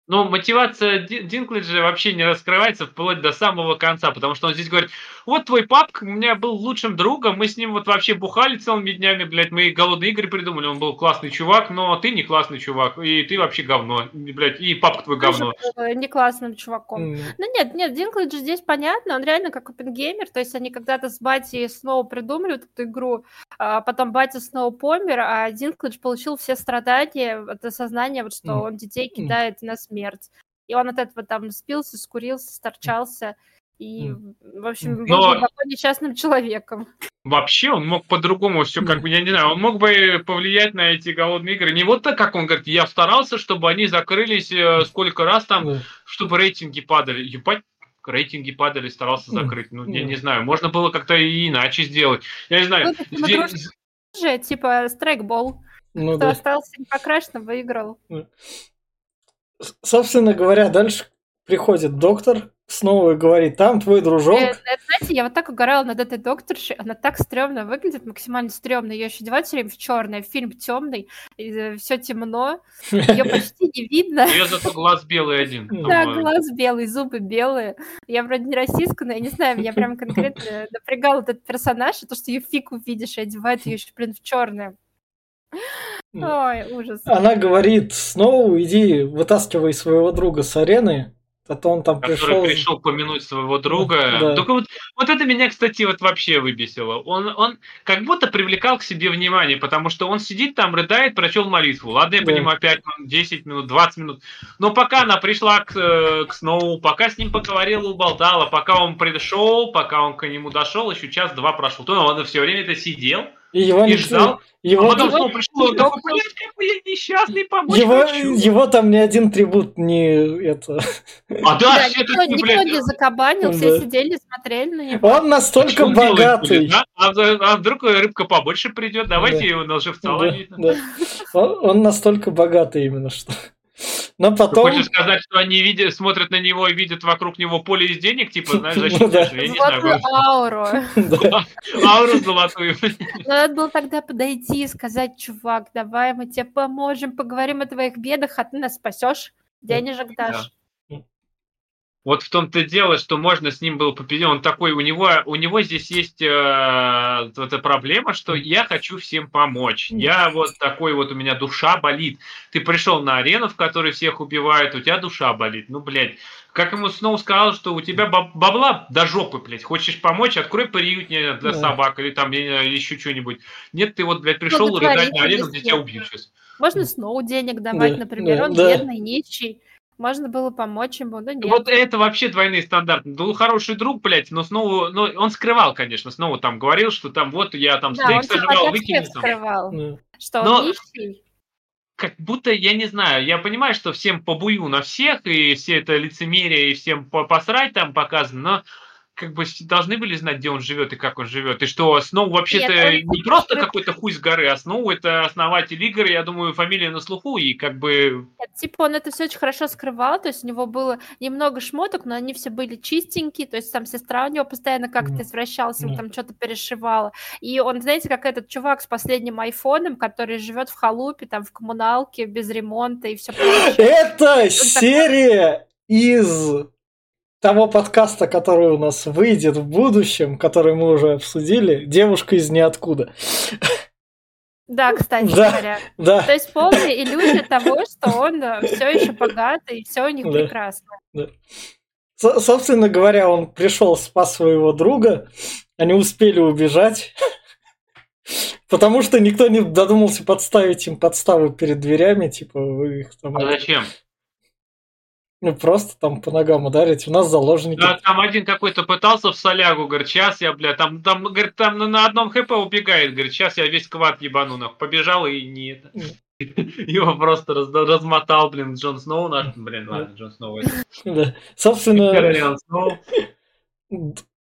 C: Но мотивация Динклиджа вообще не раскрывается вплоть до самого конца, потому что он здесь говорит, вот твой папка у меня был лучшим другом, мы с ним вот вообще бухали целыми днями, блядь, мы голодные игры придумали, он был классный чувак, но ты не классный чувак, и ты вообще говно, блядь, и папка твой говно.
B: Не классным чуваком. Mm. Ну нет, нет, Динклидж здесь понятно, он реально как опенгеймер, то есть они когда-то с Бати снова придумали вот эту игру, а потом Батя снова помер, а Динклидж получил все страдания от осознания, вот что mm. он детей кидает mm. на смерть. И он от этого там спился, скурился, сторчался. И, в общем, был Но... несчастным человеком.
C: Вообще он мог по-другому все, как бы, я не знаю, он мог бы повлиять на эти голодные игры. Не вот так, как он говорит, я старался, чтобы они закрылись э, сколько раз там, чтобы рейтинги падали. Ебать, рейтинги падали, старался закрыть. Ну, я не знаю, можно было как-то и иначе сделать. Я не знаю. Ну, здесь...
B: же, типа страйкбол. Ну, Кто да. остался непокрашенным, выиграл.
A: Собственно говоря, дальше приходит доктор, снова говорит, там твой дружок. Э,
B: знаете, я вот так угорала над этой докторшей, она так стрёмно выглядит, максимально стрёмно, ее еще одевают все время в черное, фильм темный, э, все темно, ее почти не видно.
C: Ее зато глаз белый один.
B: Да, глаз белый, зубы белые. Я вроде не российская, но я не знаю, меня прям конкретно напрягал этот персонаж, и то, что ее фиг увидишь, и одевают ее еще, блин, в черное. Ой, ужас.
A: Она говорит, Сноу, иди вытаскивай своего друга с арены, а то он там
C: который
A: пришел...
C: пришел помянуть своего друга. Да. Только вот, вот это меня, кстати, вот вообще выбесило. Он, он как будто привлекал к себе внимание, потому что он сидит там, рыдает, прочел молитву. Ладно, я да. понимаю, 5 минут, 10 минут, 20 минут. Но пока она пришла к, э, к Сноу, пока с ним поговорила, уболтала, пока он пришел, пока он к нему дошел, еще час-два прошел, то он все время это сидел и, его и ждал. Его, а потом его, пришел, он такой, блядь, какой я несчастный, помочь
A: его, хочу. его там ни один трибут не это.
C: А да, да все
B: никто, такие, никто не закабанил, да. все сидели, смотрели на него.
A: Он настолько а богатый. Будет, да?
C: а, а вдруг рыбка побольше придет, давайте да. его на живца да,
A: да. Он, он настолько богатый именно что. Но потом...
C: Ты хочешь сказать, что они видят, смотрят на него и видят вокруг него поле из денег, типа, знаешь, защиту, да. я не знаю.
B: ауру.
C: Ауру золотую.
B: Надо было тогда подойти и сказать, чувак, давай мы тебе поможем, поговорим о твоих бедах, а ты нас спасешь, денежек дашь.
C: Вот в том-то дело, что можно с ним было победить. Он такой, у него, у него здесь есть э, эта проблема, что я хочу всем помочь. Я вот такой вот, у меня душа болит. Ты пришел на арену, в которой всех убивают, у тебя душа болит. Ну, блядь. Как ему снова сказал, что у тебя бабла до жопы, блядь. Хочешь помочь, открой приют для да. собак или там еще что-нибудь. Нет, ты вот, блядь, пришел ну, рыдать на арену, где тебя убьют сейчас.
B: Можно снова денег давать, да, например. Да, он да. бедный, нищий. Можно было помочь ему, но нет.
C: Вот это вообще двойные стандарты. Был хороший друг, блядь, но снова, ну, он скрывал, конечно, снова там говорил, что там вот я там
B: да, стейк сожрал, выкинул. скрывал,
C: да. что но... он нищий как будто, я не знаю, я понимаю, что всем побую на всех, и все это лицемерие, и всем посрать там показано, но как бы должны были знать, где он живет и как он живет. И что Сноу вообще-то не просто какой-то хуй с горы, а Сноу это основатель игры, я думаю, фамилия на слуху, и как бы...
B: Нет, типа он это все очень хорошо скрывал, то есть у него было немного шмоток, но они все были чистенькие, то есть там сестра у него постоянно как-то извращалась, ему там что-то перешивала. И он, знаете, как этот чувак с последним айфоном, который живет в халупе, там в коммуналке, без ремонта и все прочее.
A: Это серия из того подкаста, который у нас выйдет в будущем, который мы уже обсудили, девушка из ниоткуда.
B: Да, кстати да, говоря. Да. То есть полная иллюзия того, что он э, все еще богат и все у них да, прекрасно. Да.
A: собственно говоря, он пришел, спас своего друга, они успели убежать, потому что никто не додумался подставить им подставу перед дверями, типа вы их
C: там. А зачем?
A: Ну, просто там по ногам ударить. У нас заложники.
C: Да, там один какой-то пытался в солягу, говорит, сейчас я, бля, там, там, говорит, там на одном хп убегает, говорит, сейчас я весь квад ебану, нах. Побежал и не. Его просто раз, размотал, блин, Джон Сноу наш, блин, ладно, Джон Сноу.
A: Да, собственно,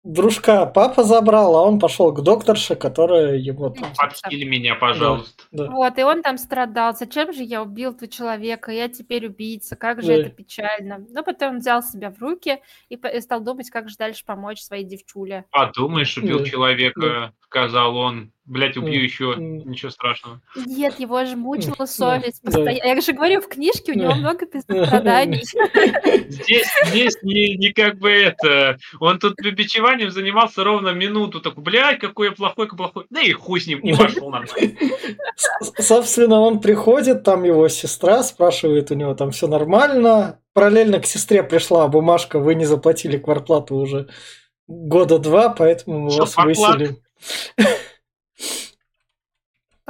A: дружка папа забрал, а он пошел к докторше, которая его
C: там... Подхили меня, пожалуйста.
B: Да, да. Вот, и он там страдал. Зачем же я убил этого человека? Я теперь убийца. Как же да. это печально. Но потом он взял себя в руки и стал думать, как же дальше помочь своей девчуле.
C: Подумаешь, убил да. человека, да. сказал он. Блять, убью еще, ничего страшного.
B: Нет, его же мучила совесть постоянно. Я же говорю, в книжке у него много страданий.
C: Здесь, здесь не, не как бы это. Он тут бичеванием занимался ровно минуту. Такой, блядь, какой я плохой, какой плохой. Да и хуй с ним, и пошел нормально.
A: Собственно, он приходит, там его сестра спрашивает у него, там все нормально. Параллельно к сестре пришла бумажка, вы не заплатили квартплату уже года два, поэтому мы вас выселим.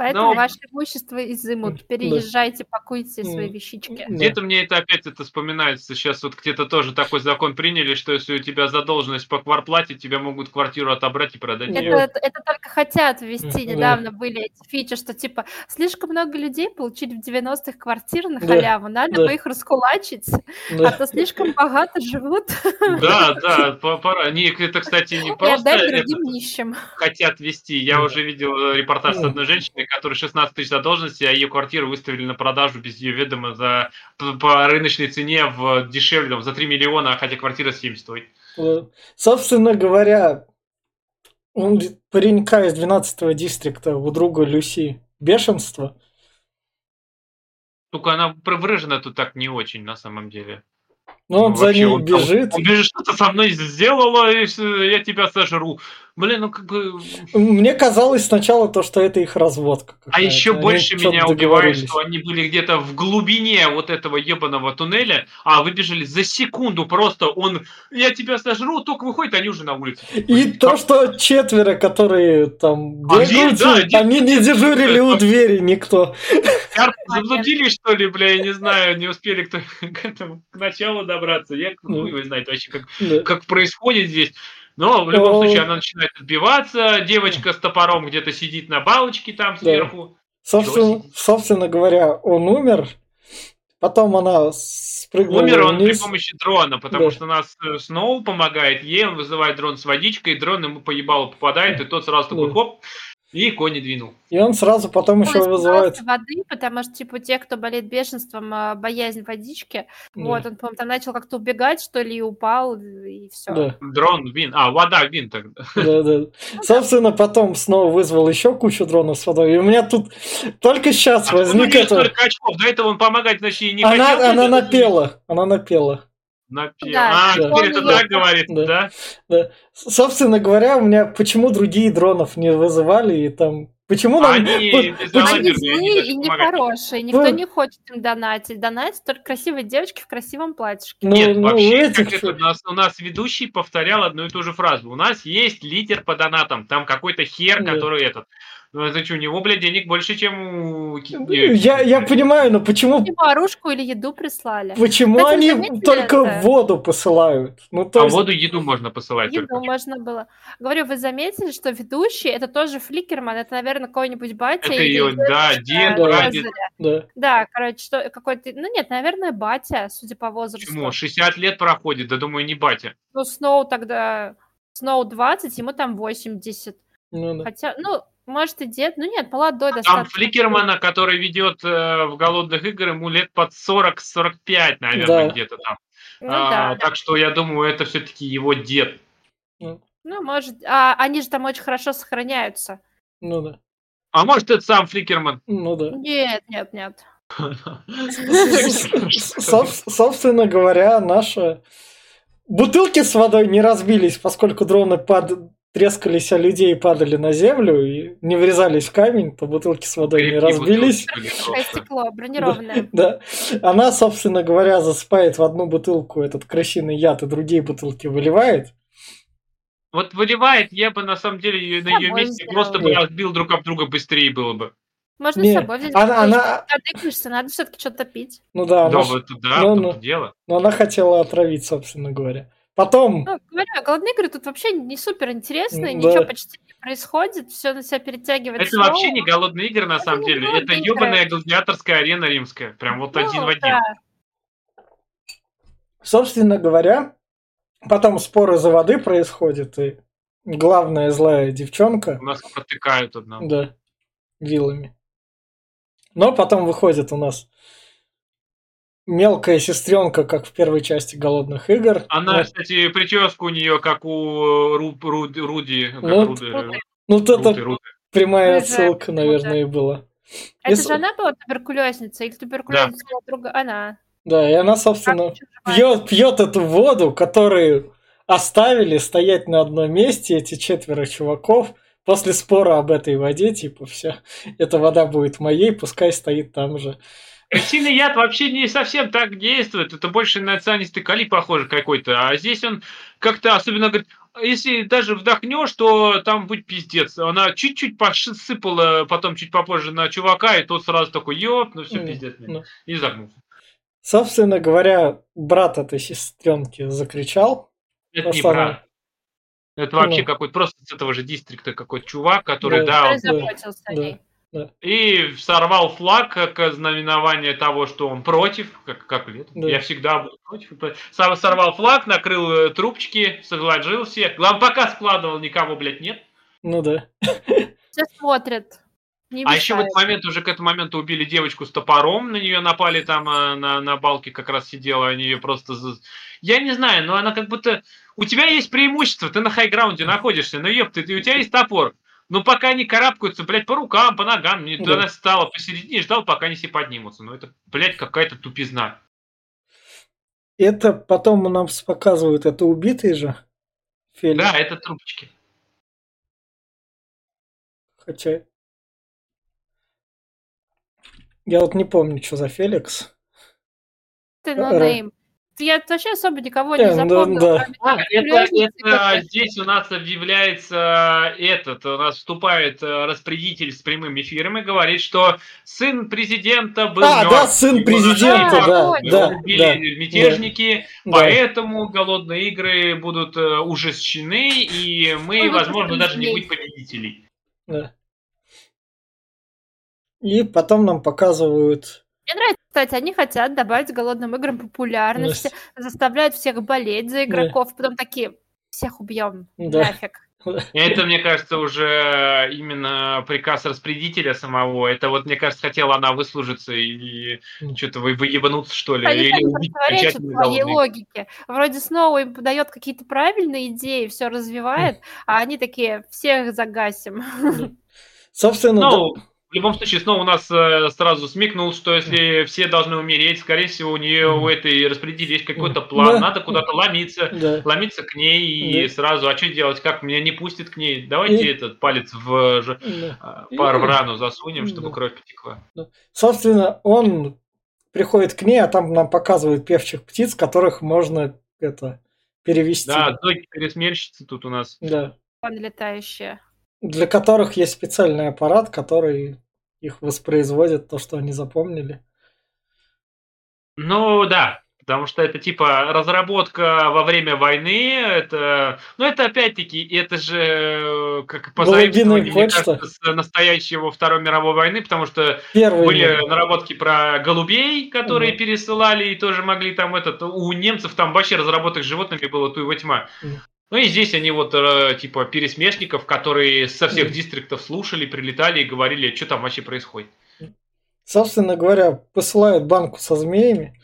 B: Поэтому Но... ваше имущество изымут. Переезжайте, пакуйте свои вещички.
C: Где-то мне это опять это вспоминается. Сейчас вот где-то тоже такой закон приняли, что если у тебя задолженность по кварплате, тебя могут квартиру отобрать и продать.
B: Это, это, это только хотят ввести. Недавно были эти фичи, что типа слишком много людей получили в 90-х квартир на халяву. Надо да. бы их раскулачить, да. а то слишком богато живут.
C: Да, да, пора. Они, это, кстати, не просто хотят ввести. Я уже видел э, репортаж с одной женщиной, которой 16 тысяч задолженности, а ее квартиру выставили на продажу без ее ведома за, по рыночной цене в дешевле, там, за 3 миллиона, хотя квартира 7 стоит.
A: Э, собственно говоря, он паренька из 12-го дистрикта, у друга Люси, бешенство.
C: Только она выражена тут так не очень, на самом деле.
A: Ну, он ну, за ней бежит.
C: Он бежит, что-то со мной сделала, и я тебя сожру. Блин, ну как бы...
A: Мне казалось сначала то, что это их разводка.
C: А еще они больше меня убивает, что они были где-то в глубине вот этого ебаного туннеля, а выбежали за секунду просто. Он, я тебя сожру, только выходит, они уже на улице.
A: И как... то, что четверо, которые там бегают, а, да, они не дежурили у двери никто.
C: Заблудились, что ли, бля, я не знаю, не успели кто к этому к началу добраться. Я, ну, вы знаете вообще, как, как происходит здесь. Но в любом случае она начинает отбиваться, девочка с топором где-то сидит на балочке там сверху.
A: Собственно, собственно говоря, он умер, потом она спрыгнула
C: Умер он вниз. при помощи дрона, потому да. что нас э, Сноу помогает ей, он вызывает дрон с водичкой, дрон ему поебало попадает, и тот сразу такой хоп, и кони двинул.
A: И он сразу потом еще вызывает...
B: воды, потому что, типа, те, кто болеет бешенством, а, боязнь водички, да. вот, он, по-моему, там начал как-то убегать, что ли, и упал, и все. Да.
C: Дрон, вин, а, вода, вин тогда.
A: Да, да. Собственно, потом снова вызвал еще кучу дронов с водой, и у меня тут только сейчас а возник это...
C: Только очков, до этого он помогать, значит, и не
A: она, хотел. Она напела, она напела.
C: Напел. Да, а, да. теперь это так говорит, да. да?
A: Да. Собственно говоря, у меня почему другие дронов не вызывали и там Почему нам...
C: Они,
B: они злые и нехорошие, никто ну, не хочет им донатить. Донатить только красивые девочки в красивом платьишке.
C: Ну, Нет, ну, вообще, этих... как это, у, нас, у нас ведущий повторял одну и ту же фразу. У нас есть лидер по донатам, там какой-то хер, да. который этот... Ну это что, у него, блядь, денег больше, чем у...
A: Я, я понимаю, но почему...
B: Почему оружку или еду прислали?
A: Почему Кстати, они только это? воду посылают?
C: Ну, то а есть... воду, еду можно посылать
B: Еду только. можно было. Говорю, вы заметили, что ведущий, это тоже Фликерман, это, наверное, какой-нибудь батя.
C: Это ее, да, дед,
A: прадед. Да.
B: да, короче, что какой-то... Ну нет, наверное, батя, судя по возрасту.
C: Почему? 60 лет проходит, да думаю, не батя.
B: Ну, Сноу тогда... Сноу 20, ему там 80. Ну, да. Хотя, ну, Может и дед, ну нет, молодой
C: Там
B: достаточно.
C: Фликермана, который ведет э, в голодных игр, ему лет под 40-45, наверное,
A: Да.
C: где-то там.
B: Ну
C: А,
B: да,
C: Так что я думаю, это все-таки его дед.
B: ну может. А они же там очень хорошо сохраняются.
A: Ну да.
C: А может, это сам Фликерман?
A: Ну да.
B: Нет, нет, нет.
A: Соб- Собственно говоря, наши бутылки с водой не разбились, поскольку дроны пад- трескались о людей и падали на землю и не врезались в камень, то бутылки с водой не разбились.
B: стекло бронированное.
A: Да. Она, собственно говоря, засыпает в одну бутылку этот крысиный яд и другие бутылки выливает.
C: Вот выливает, я бы на самом деле на ее месте просто бы
A: Нет.
C: разбил друг об друга быстрее было бы.
B: Можно
A: Не,
B: с собой взять.
A: она- она-
B: Отдыхаешься, надо все-таки что-то пить.
A: Ну да,
C: Да,
A: она,
C: вот да,
A: ну, ну.
C: дело.
A: но она хотела отравить, собственно говоря. Потом,
B: Ну, говорю, голодные игры тут вообще не супер интересные,
A: М,
B: ничего
A: да.
B: почти не происходит, все на себя перетягивает.
C: Это
B: снова.
C: вообще не голодные игры, на самом
B: не
C: деле. Это ебаная гладиаторская арена римская. Прям вот
B: Ну,
C: один в один.
B: да.
A: собственно говоря, потом споры за воды происходят, и главная злая девчонка,
C: У нас протыкают одного.
A: да, вилами. Но потом выходит у нас мелкая сестренка, как в первой части голодных игр.
C: Она,
A: Ну,
C: кстати, прическа у нее как у Ру- Ру- Руди. как
A: Ну,
C: Руды,
B: Руды.
A: ну, вот это
C: Руды, Руды.
A: прямая
B: Рыжая
A: отсылка, наверное, и была.
B: Это
A: Если-
B: же она была туберкулезница или туберкулезница была друга? Она.
A: Да, и она, собственно, пьет, пьет эту воду, которую оставили стоять на одном месте эти четверо чуваков после спора об этой воде, типа, все, эта вода будет моей, пускай стоит там же.
C: Крысиный яд вообще не совсем так действует. Это больше на цианистый калий похоже какой-то. А здесь он как-то особенно говорит, если даже вдохнешь, то там будет пиздец. Она чуть-чуть посыпала потом чуть попозже на чувака, и тот сразу такой, ёп, ну все,
A: Ну,
C: пиздец. мне».
A: ну.
C: И загнулся.
A: Собственно говоря, брат этой сестренки закричал.
C: Это не
A: она-
C: брат. Это вообще
A: Ну.
C: какой-то просто с этого же дистрикта какой-то чувак, который,
A: Да.
C: да, он-
A: да,
B: о
A: да.
C: и сорвал флаг как знаменование того, что он против, как, как лето.
A: Да.
C: Я всегда буду против. Сам сорвал флаг, накрыл э, трубочки, сложил все. Главное, пока складывал, никого, блядь, нет.
A: Ну да.
B: Все смотрят. Не
C: А еще в этот момент, уже к этому моменту убили девочку с топором, на нее напали там э, на, на балке как раз сидела, они ее просто... Я не знаю, но она как будто... У тебя есть преимущество, ты на хайграунде находишься, но ёпты, ты, у тебя есть топор. Но пока они карабкаются, блядь, по рукам, по ногам, мне
A: Да.
C: она стала посередине ждал, пока они все поднимутся. Ну это, блядь, какая-то тупизна.
A: Это потом нам показывают, это убитый же Феликс.
C: Да, это трубочки.
A: Хотя... Я вот не помню, что за Феликс.
B: Ты noname. Я вообще особо никого
A: Э,
B: не
A: да,
B: запомнил.
A: да.
B: кроме
C: А, это, это здесь у нас объявляется этот, у нас вступает э, распорядитель с прямым эфиром и говорит, что сын президента был
A: А,
C: мертв.
A: да, сын президента, да, да, да.
C: мятежники,
A: Да.
C: поэтому голодные игры будут э, ужесточены, и мы,
B: вот
C: возможно, даже не будет победителей.
A: Да. И потом нам показывают...
B: Мне нравится, кстати, они хотят добавить голодным играм популярности, заставляют всех болеть за игроков, потом такие, всех убьем,
A: Да.
B: нафиг.
C: Это, мне кажется, уже именно приказ распорядителя самого. Это вот, мне кажется, хотела она выслужиться и
A: Мгм.
C: что-то вы, выебануться, что ли.
B: Они
C: или
B: противоречат своей логике. Вроде снова им дает какие-то правильные идеи, все развивает, а они такие, всех загасим.
A: Собственно,
C: Ну, в любом случае, снова у нас э, сразу смекнул, что если все должны умереть, скорее всего, у нее у этой распределителя есть какой-то план,
A: Да.
C: надо куда-то ломиться.
A: да, да.
C: Ломиться к ней и
A: Да.
C: сразу, а что делать, как меня не пустят к ней? Давайте
A: И-
C: этот палец в,
A: Да. И-
C: пар в рану засунем, чтобы
A: Да.
C: кровь потекла.
A: Собственно, он приходит к ней, а там нам показывают певчих птиц, которых можно это перевести.
C: Да, дочь пересмельщицы тут у нас.
A: Да.
B: Вон летающие.
A: Для которых есть специальный аппарат, который их воспроизводит, то, что они запомнили.
C: Ну да, потому что это типа разработка во время войны, это, ну это опять-таки, это же э, как позаимствование, мне кажется, с настоящего Второй мировой войны, потому что
A: Первый
C: были
A: мир.
C: наработки про голубей, которые
A: Мгм.
C: пересылали и тоже могли там этот, у немцев там вообще разработок с животными было туева тьма.
A: Мгм.
C: Ну и здесь они вот э, типа пересмешников, которые со всех дистриктов слушали, прилетали и говорили, что там вообще происходит.
A: Собственно говоря, посылают банку со змеями.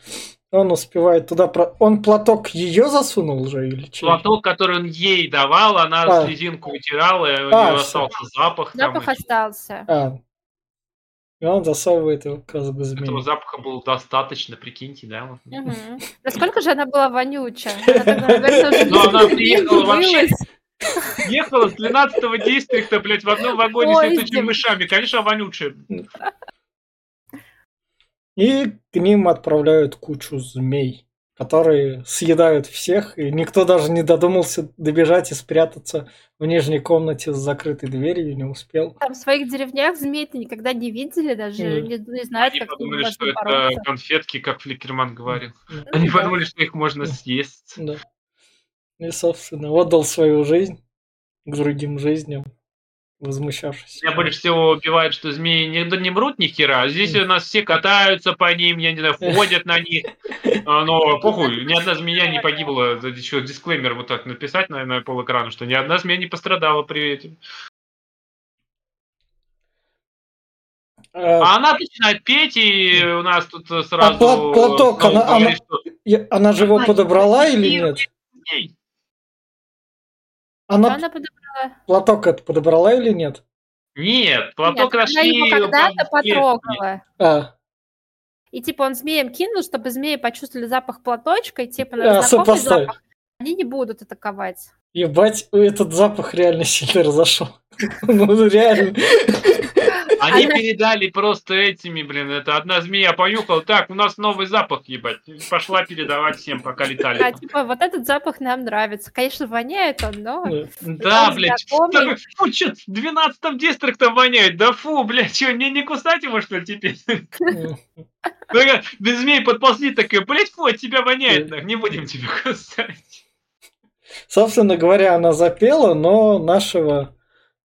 A: Он успевает туда... Про... Он платок ее засунул уже или что?
C: Платок, который он ей давал, она а. слезинку вытирала, и у
A: А,
C: нее
A: всё.
C: остался запах. там,
B: Запах
C: и
B: остался.
A: А. И он засовывает его как раз бы
C: Этого
A: змеи.
C: запаха было достаточно, прикиньте, да? вот.
B: Мгм. Насколько же она была вонючая? Уже
C: Ну, она приехала вообще Ехала с 12 дистрикта, блядь, в одном вагоне с летучими мышами. Конечно, вонючая.
A: И к ним отправляют кучу змей, которые съедают всех, и никто даже не додумался добежать и спрятаться в нижней комнате с закрытой дверью, не успел.
B: Там в своих деревнях змей-то никогда не видели, даже
A: Мгм.
B: не, не знают,
C: Они
B: как
C: подумали, что
B: можно
C: это
B: бороться.
C: конфетки, как Фликерман говорил.
A: Ну,
C: Они
B: да.
C: подумали, что их можно съесть.
A: Да. И, собственно, отдал свою жизнь к другим жизням, возмущавшись.
C: Меня больше всего убивает, что змеи не, не мрут ни хера. а Здесь у нас все катаются по ним, я не знаю, ходят на них. А, Но похуй, ни одна змея не погибла. Еще дисклеймер вот так написать, наверное, пол экрана, что ни одна змея не пострадала при этом.
A: А,
C: А она начинает петь, и у нас тут э, сразу...
A: пла- платок, она-
C: говорит, что
A: она же его
C: Она
A: подобрала или
C: не
A: нет? Она
B: Она подобрала.
A: Платок это подобрала или нет?
C: Нет, платок
B: Нет, она
C: нашли...
B: его когда-то потрогала.
A: А,
B: И типа он змеям кинул, чтобы змеи почувствовали запах платочка, и типа
A: а,
B: на знакомый
A: сопоставь.
B: запах они не будут атаковать.
A: Ебать, этот запах реально сильно разошел. Ну, реально.
C: Они
B: Она-
C: передали просто этими, блин, это одна змея понюхала, так, у нас новый запах, ебать. Пошла передавать всем, пока
B: А
C: летали.
B: типа вот этот запах нам нравится. Конечно, воняет он, но
A: Да.
C: Да, блядь, фу, что в 12 дистрикте воняет, да фу, блядь, что, мне не кусать его, что ли, теперь? Такая, Без змей подползли, такая, блядь, фу, от тебя воняет, не будем тебя кусать.
A: Собственно говоря, она запела, но нашего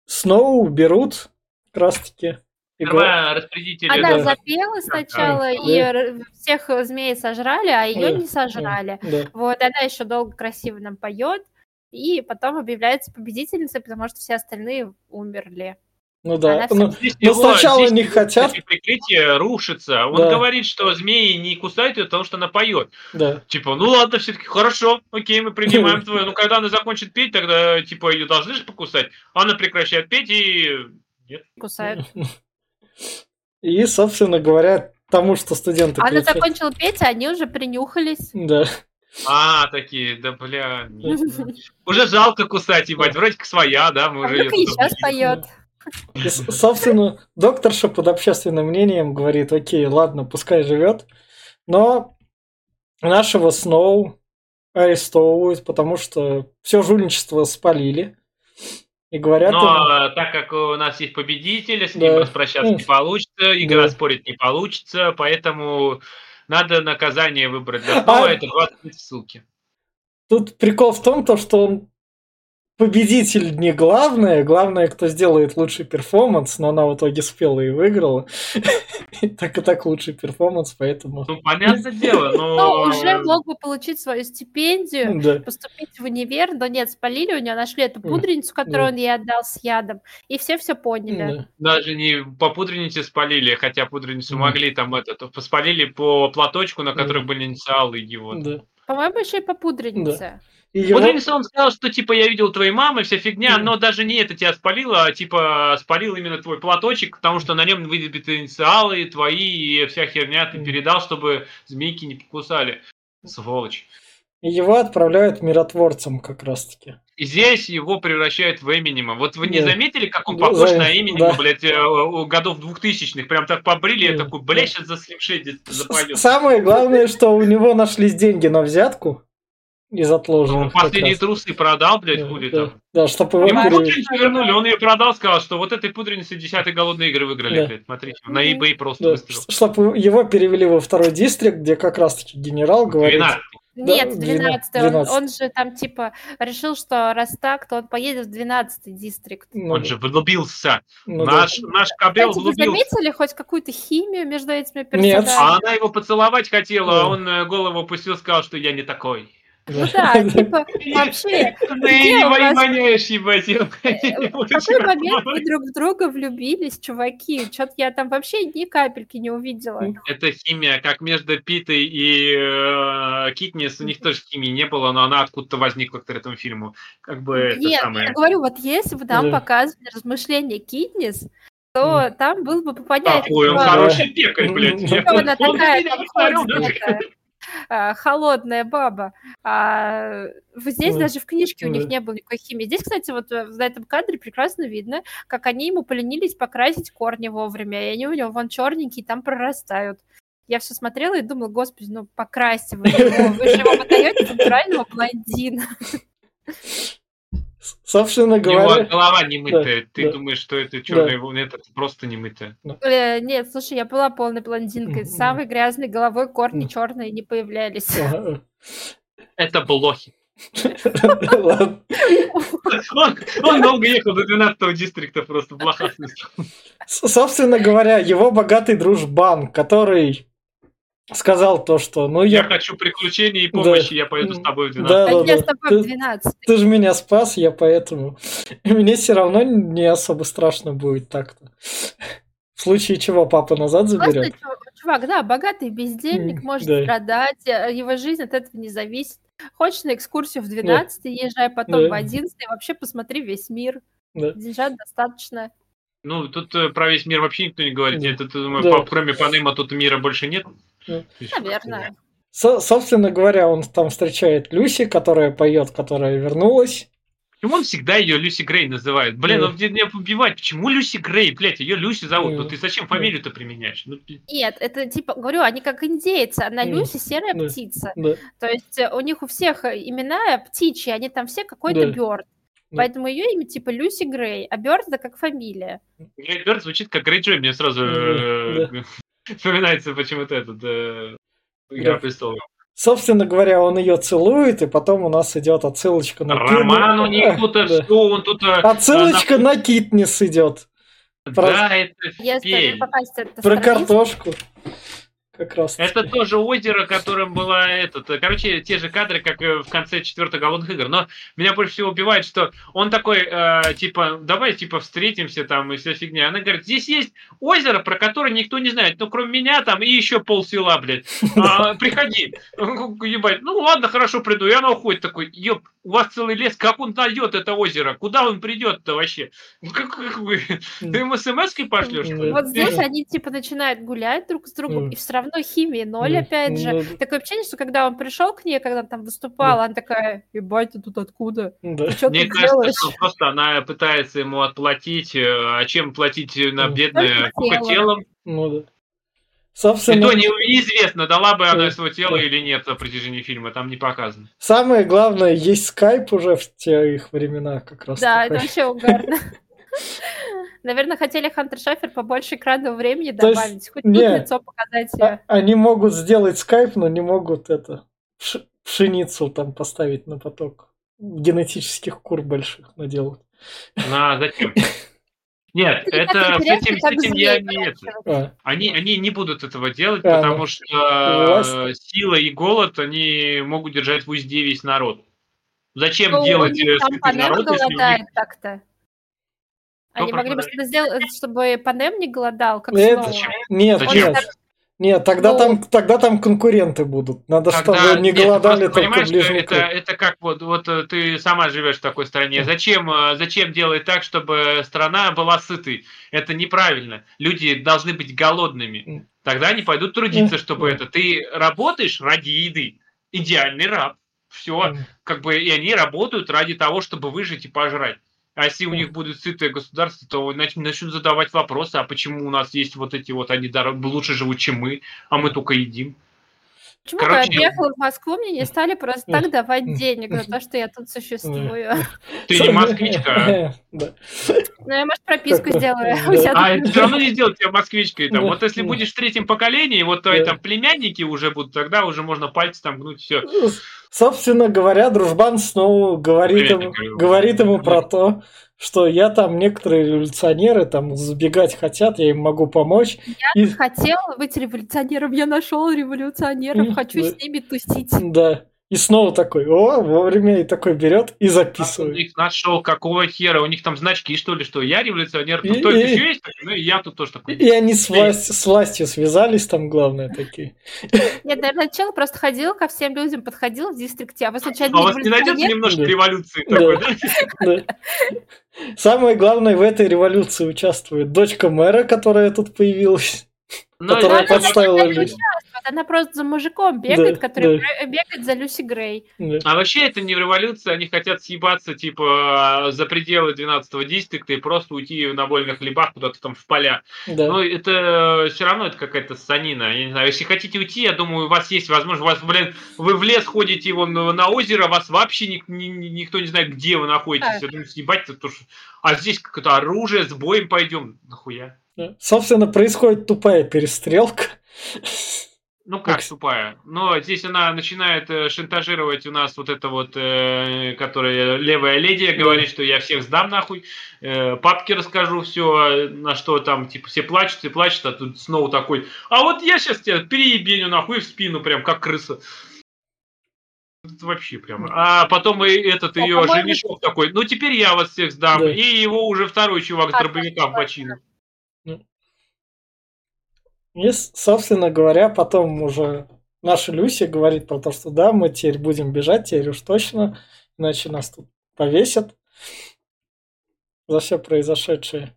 A: Сноу берут как раз таки. И говорят,
C: Давай распределители.
B: Она
A: да.
B: запела сначала,
A: Да.
B: и всех змей сожрали, а ее
A: Да.
B: не сожрали.
A: да.
B: Вот, она еще долго красиво нам поет, и потом объявляется победительницей, потому что все остальные умерли.
A: Ну да.
B: Она
A: Ну,
C: Здесь
A: Но
C: его-
A: сначала
C: здесь
A: не хотят.
C: прикрытие рушится. Он
A: Да.
C: говорит, что змеи не кусают ее, потому что она поет.
A: да.
C: Типа, ну ладно, все-таки хорошо, окей, мы принимаем твою. Ну, когда она закончит петь, тогда, типа, ее должны же покусать. Она прекращает петь и... Нет.
B: Кусают.
A: И, собственно говоря, тому, что студенты
B: Она
A: кричат.
B: закончила петь, а они уже принюхались.
A: Да.
C: А, такие, да бля. нет. Уже жалко кусать, ебать. Вроде как своя, да, мы
B: А
C: уже... тут
B: сейчас поет.
A: И, собственно, докторша под общественным мнением говорит, окей, ладно, пускай живет, но нашего Сноу арестовывают, потому что все жульничество спалили. И говорят,
C: Но
A: ему,
C: а, так как у нас есть победитель, с ним
A: Да.
C: распрощаться не получится, игра
A: да.
C: спорить не получится, поэтому надо наказание выбрать Сноу,
A: А-
C: это 20 лет ссылки.
A: тут прикол в том, то, что он победитель не главное, главное, кто сделает лучший перформанс, но она в итоге спела и выиграла. Так и так лучший перформанс, поэтому...
C: Ну, понятное дело, но...
B: Ну, уже мог бы получить свою стипендию, поступить в универ, но нет, спалили у нее, нашли эту пудреницу, которую он ей отдал с ядом, и все все поняли.
A: Да.
C: Даже не по пудренице спалили, хотя пудреницу могли там это, то спалили по платочку, на котором
A: Мгм.
C: были инициалы его.
A: Да.
B: По-моему, еще и по пудренице.
A: И его-
C: Пудреница он сказал, что типа я видел твоей мамы, вся фигня,
A: Мгм.
C: но даже не это тебя спалило, а типа спалил именно твой платочек, потому что на нем выбиты инициалы твои и вся херня ты
A: Мгм.
C: передал, чтобы змейки не покусали. Сволочь.
A: И его отправляют миротворцем как раз-таки.
C: И здесь его превращают в Эминема. Вот вы не
A: Да.
C: заметили, как он похож
A: за-
C: на Эминема,
A: да.
C: блядь, э, у- годов двухтысячных? Прям так побрили, я
A: Да,
C: такой, блядь, сейчас за слепшей
A: С-
C: запоет.
A: Самое главное, что у него нашлись деньги на взятку из
C: Он
A: отложенных. как
C: последние
A: раз.
C: трусы продал, блядь,
A: Да,
C: хули
A: да,
C: там.
A: Да, чтобы его
C: Ему пудреницу вернули, он ее продал, сказал, что вот этой пудреницы 10 голодные игры выиграли,
A: Да.
C: блядь, смотрите, на eBay просто
A: да,
C: выставил.
A: чтобы его перевели во второй дистрикт, где как раз-таки генерал говорит...
C: 12.
A: Да,
B: Нет, в 12 он,
A: 12.
B: он же там типа решил, что раз так, то он поедет в 12 дистрикт.
A: ну,
C: Он же влюбился.
A: ну да.
C: наш, наш кобел
B: Кстати, вы
C: влюбился.
B: заметили хоть какую-то химию между этими
A: Нет.
B: персонажами?
C: А она его поцеловать хотела,
A: Да.
C: а он э, голову опустил, сказал, что я не такой.
B: Ну да, типа, вообще,
C: Ты
B: вас-
C: воняешь, ебать.
B: в какой момент вы друг в друга влюбились, чуваки? Что-то я там вообще ни капельки не увидела.
C: Это химия, как между Питой и э, Китнис, у них тоже химии не было, но она откуда-то возникла к этому фильму. Как бы
B: Нет, я говорю, вот если бы нам показывали размышления Китнис, то там было бы попонятнее.
C: Какой он
B: типа,
C: хороший пекарь, блядь.
B: Что она
C: он
B: такая, а, холодная баба. А вот здесь
A: Да.
B: даже в книжке у них не было никакой химии. Здесь, кстати, вот э, на этом кадре прекрасно видно, как они ему поленились покрасить корни вовремя, и они у него вон черненькие там прорастают. Я все смотрела и думала, господи, ну покрасьте вы его, вы же его подаете натурального блондина.
A: Собственно
C: У него
A: говоря,
C: голова не мытая. Ты
A: да.
C: думаешь, что это черный волн, это просто не мытая.
B: Э, Нет, слушай, я была полной блондинкой. С самой грязной головой корни черные не появлялись.
A: ага.
C: Это блохи. Он, долго ехал до 12 дистрикта просто в
A: Собственно говоря, его богатый дружбан, который сказал то, что, ну
C: Я
A: я,
C: хочу приключений и помощи, я поеду с тобой в 12
A: Да,
B: Да
A: да,
B: я
A: да.
B: с тобой в
A: Ты-
B: 12.
A: ты же меня спас, я поэтому. И мне все равно не особо страшно будет так-то. В случае чего папа назад
B: Просто
A: заберет.
B: чувак, чувак, да, богатый бездельник, может
A: да.
B: страдать, э, его жизнь от этого не зависит. Хочешь на экскурсию в 12 езжай, потом
A: Да.
B: в 11 вообще посмотри весь мир.
A: Да.
B: Деньжат достаточно.
C: Ну, тут э, про весь мир вообще никто не говорит.
A: Да.
C: Это, ты думаю,
A: Да.
C: по- кроме Панема тут мира больше нет?
A: Да.
B: Наверное.
A: Со- собственно говоря, он там встречает Люси, которая поет, которая вернулась.
C: Почему он всегда ее Люси Грей называет? Блин, он где меня убивать. Почему Люси Грей? Блять, ее Люси зовут. Ну ты зачем фамилию-то применяешь? Ну,
B: Нет, это типа, говорю, они как индейцы, она Люси серая птица. То есть э, у них у всех э, имена птичьи, они там все какой-то. Бёрд. Поэтому ее имя типа Люси Грей, а Бёрд это как фамилия.
C: Грей Бёрд звучит как Грей Джой. Мне сразу э, вспоминается почему-то этот э, Игра престолов.
A: Собственно говоря, он ее целует, и потом у нас идет отсылочка на
C: Роман у них тут, э,
A: Да.
C: что он тут... э,
A: Отсылочка на Китнис идет.
C: Да, это
A: Про
B: страница,
A: картошку. Как раз.
C: Это тоже озеро, которым была этот. Короче, те же кадры, как в конце четвертых голодных игр. Но меня больше всего убивает, что он такой, э, типа, давай, типа, встретимся там и вся фигня. Она говорит, здесь есть озеро, про которое никто не знает. Ну, кроме меня там и еще пол села, блядь. А, приходи. Ебать. Ну, ладно, хорошо, приду. И она уходит такой, ёб, у вас целый лес, как он найдет это озеро? Куда он придет-то вообще? Ну, Как, как вы? Ты ему смс-кой пошлешь?
B: Вот здесь они типа начинают гулять друг с другом, и все равно химии ноль,
A: Да.
B: опять же.
A: Ну,
B: Такое ощущение, что когда он пришел к ней, когда там выступала, она такая, ебать, ты тут откуда?
A: Да.
B: Ты что
C: Мне
B: тут
C: кажется,
B: делаешь?
C: что просто она пытается ему отплатить, э, а чем платить на
A: Ну.
C: бедное
B: Только телом.
C: телом.
A: Ну да.
C: И
A: Собственно,
C: то не- неизвестно, дала бы она
A: Да.
C: свое тело
A: Да.
C: или нет на протяжении фильма, там не показано.
A: самое главное, есть скайп уже в тех временах как раз.
B: Да,
A: такой.
B: это вообще угарно. Наверное, хотели Хантер Шафер побольше экранного времени
A: То есть,
B: добавить, хоть
A: не.
B: тут лицо показать.
A: А- Они могут сделать скайп, но не могут это пш- пшеницу там поставить на поток. Генетических кур больших наделать.
C: На зачем? Нет,
B: Это
C: с этим, с этим я не это.
A: А,
C: Они, они не будут этого делать,
A: А,
C: потому
A: ну.
C: что э,
A: Власть.
C: сила и голод, они могут держать в узде весь народ. Зачем
B: Ну,
C: делать э,
B: там
C: народ, если у них
B: голодает так-то.
C: Кто
B: Они могли бы что-то сделать, чтобы Панем не голодал, как
A: Это-.
C: Зачем?
A: Нет,
C: Зачем?
A: нет. Нет, тогда
B: Ну.
A: там, тогда там конкуренты будут. Надо,
C: Тогда-
A: чтобы не
C: нет,
A: голодали только
C: понимаешь, что это, это как вот, вот э, ты сама живешь в такой стране. Зачем, э, зачем делать так, чтобы страна была сытой? Это неправильно. Люди должны быть голодными. Тогда они пойдут трудиться, чтобы это. Ты работаешь ради еды. Идеальный раб. Все. Как бы и они работают ради того, чтобы выжить и пожрать. А если у них будет сытое государство, то нач- начнут задавать вопросы, а почему у нас есть вот эти вот, они лучше живут, чем мы, а мы только едим.
B: Почему,
C: Короче,
B: когда я приехала в Москву, мне не стали просто так давать денег за то, что я тут существую?
C: Ты не москвичка, а?
B: Ну, я, может, прописку сделаю.
C: А, все равно не сделать тебя москвичкой. Там. Вот если будешь в третьем поколении, вот твои там племянники уже будут, тогда уже можно пальцы там гнуть, все.
A: Собственно говоря, дружбан снова говорит
C: Привет,
A: ему, говорит ему про то, что я там некоторые революционеры там сбегать хотят, я им могу помочь. И-
B: Хотел быть революционером, я нашел революционеров, хочу
A: да.
B: с ними тусить.
A: да. И снова такой, о, вовремя и такой берет и записывает.
C: их нашел, какого хера, у них там значки, что ли, что я революционер, тут кто-то еще есть, ну и я тут тоже такой.
A: И они с, власть, с властью связались там, главное, такие.
B: Нет, наверное, чел просто ходил ко всем людям, подходил в дистрикте, а вы случайно
C: А у вас не найдется немножко революции такой, да?
A: Самое главное, в этой революции участвует дочка мэра, которая тут появилась.
C: Ну,
A: Которая подставила
B: участвует, она просто за мужиком бегает,
A: Да,
B: который
A: да.
B: бе- бегает за Люси Грей.
A: Да.
C: А вообще это не революция, они хотят съебаться типа за пределы 12-го дистрикта и просто уйти на вольных хлебах куда-то там в поля.
A: Да.
C: Но это все равно это какая-то санина. Я не знаю, если хотите уйти, я думаю, у вас есть возможность, у вас, блин, вы в лес ходите вон на, на озеро, вас вообще ни- ни- ни- никто не знает, где вы находитесь.
B: Так.
C: Я думаю, съебать то что... А здесь какое-то оружие, с боем пойдем. Нахуя?
A: Да. Собственно, происходит тупая перестрелка.
C: Ну как
A: с-
C: тупая. Но здесь она начинает э, шантажировать у нас вот это вот, э, которая левая леди, говорит, что я всех сдам нахуй, э, папке расскажу все, на что там, типа, все плачут и плачут, а тут снова такой, а вот я сейчас тебя переебеню нахуй в спину, прям как крыса. Это вообще прямо. А потом и этот ее
B: по-моему-
C: женишок такой, ну теперь я вас всех сдам.
A: Да.
C: И его уже второй чувак с
B: А,
C: дробовиком в бочину.
A: И, собственно говоря, потом уже наша Люся говорит про то, что да, мы теперь будем бежать, теперь уж точно, иначе нас тут повесят за все произошедшее.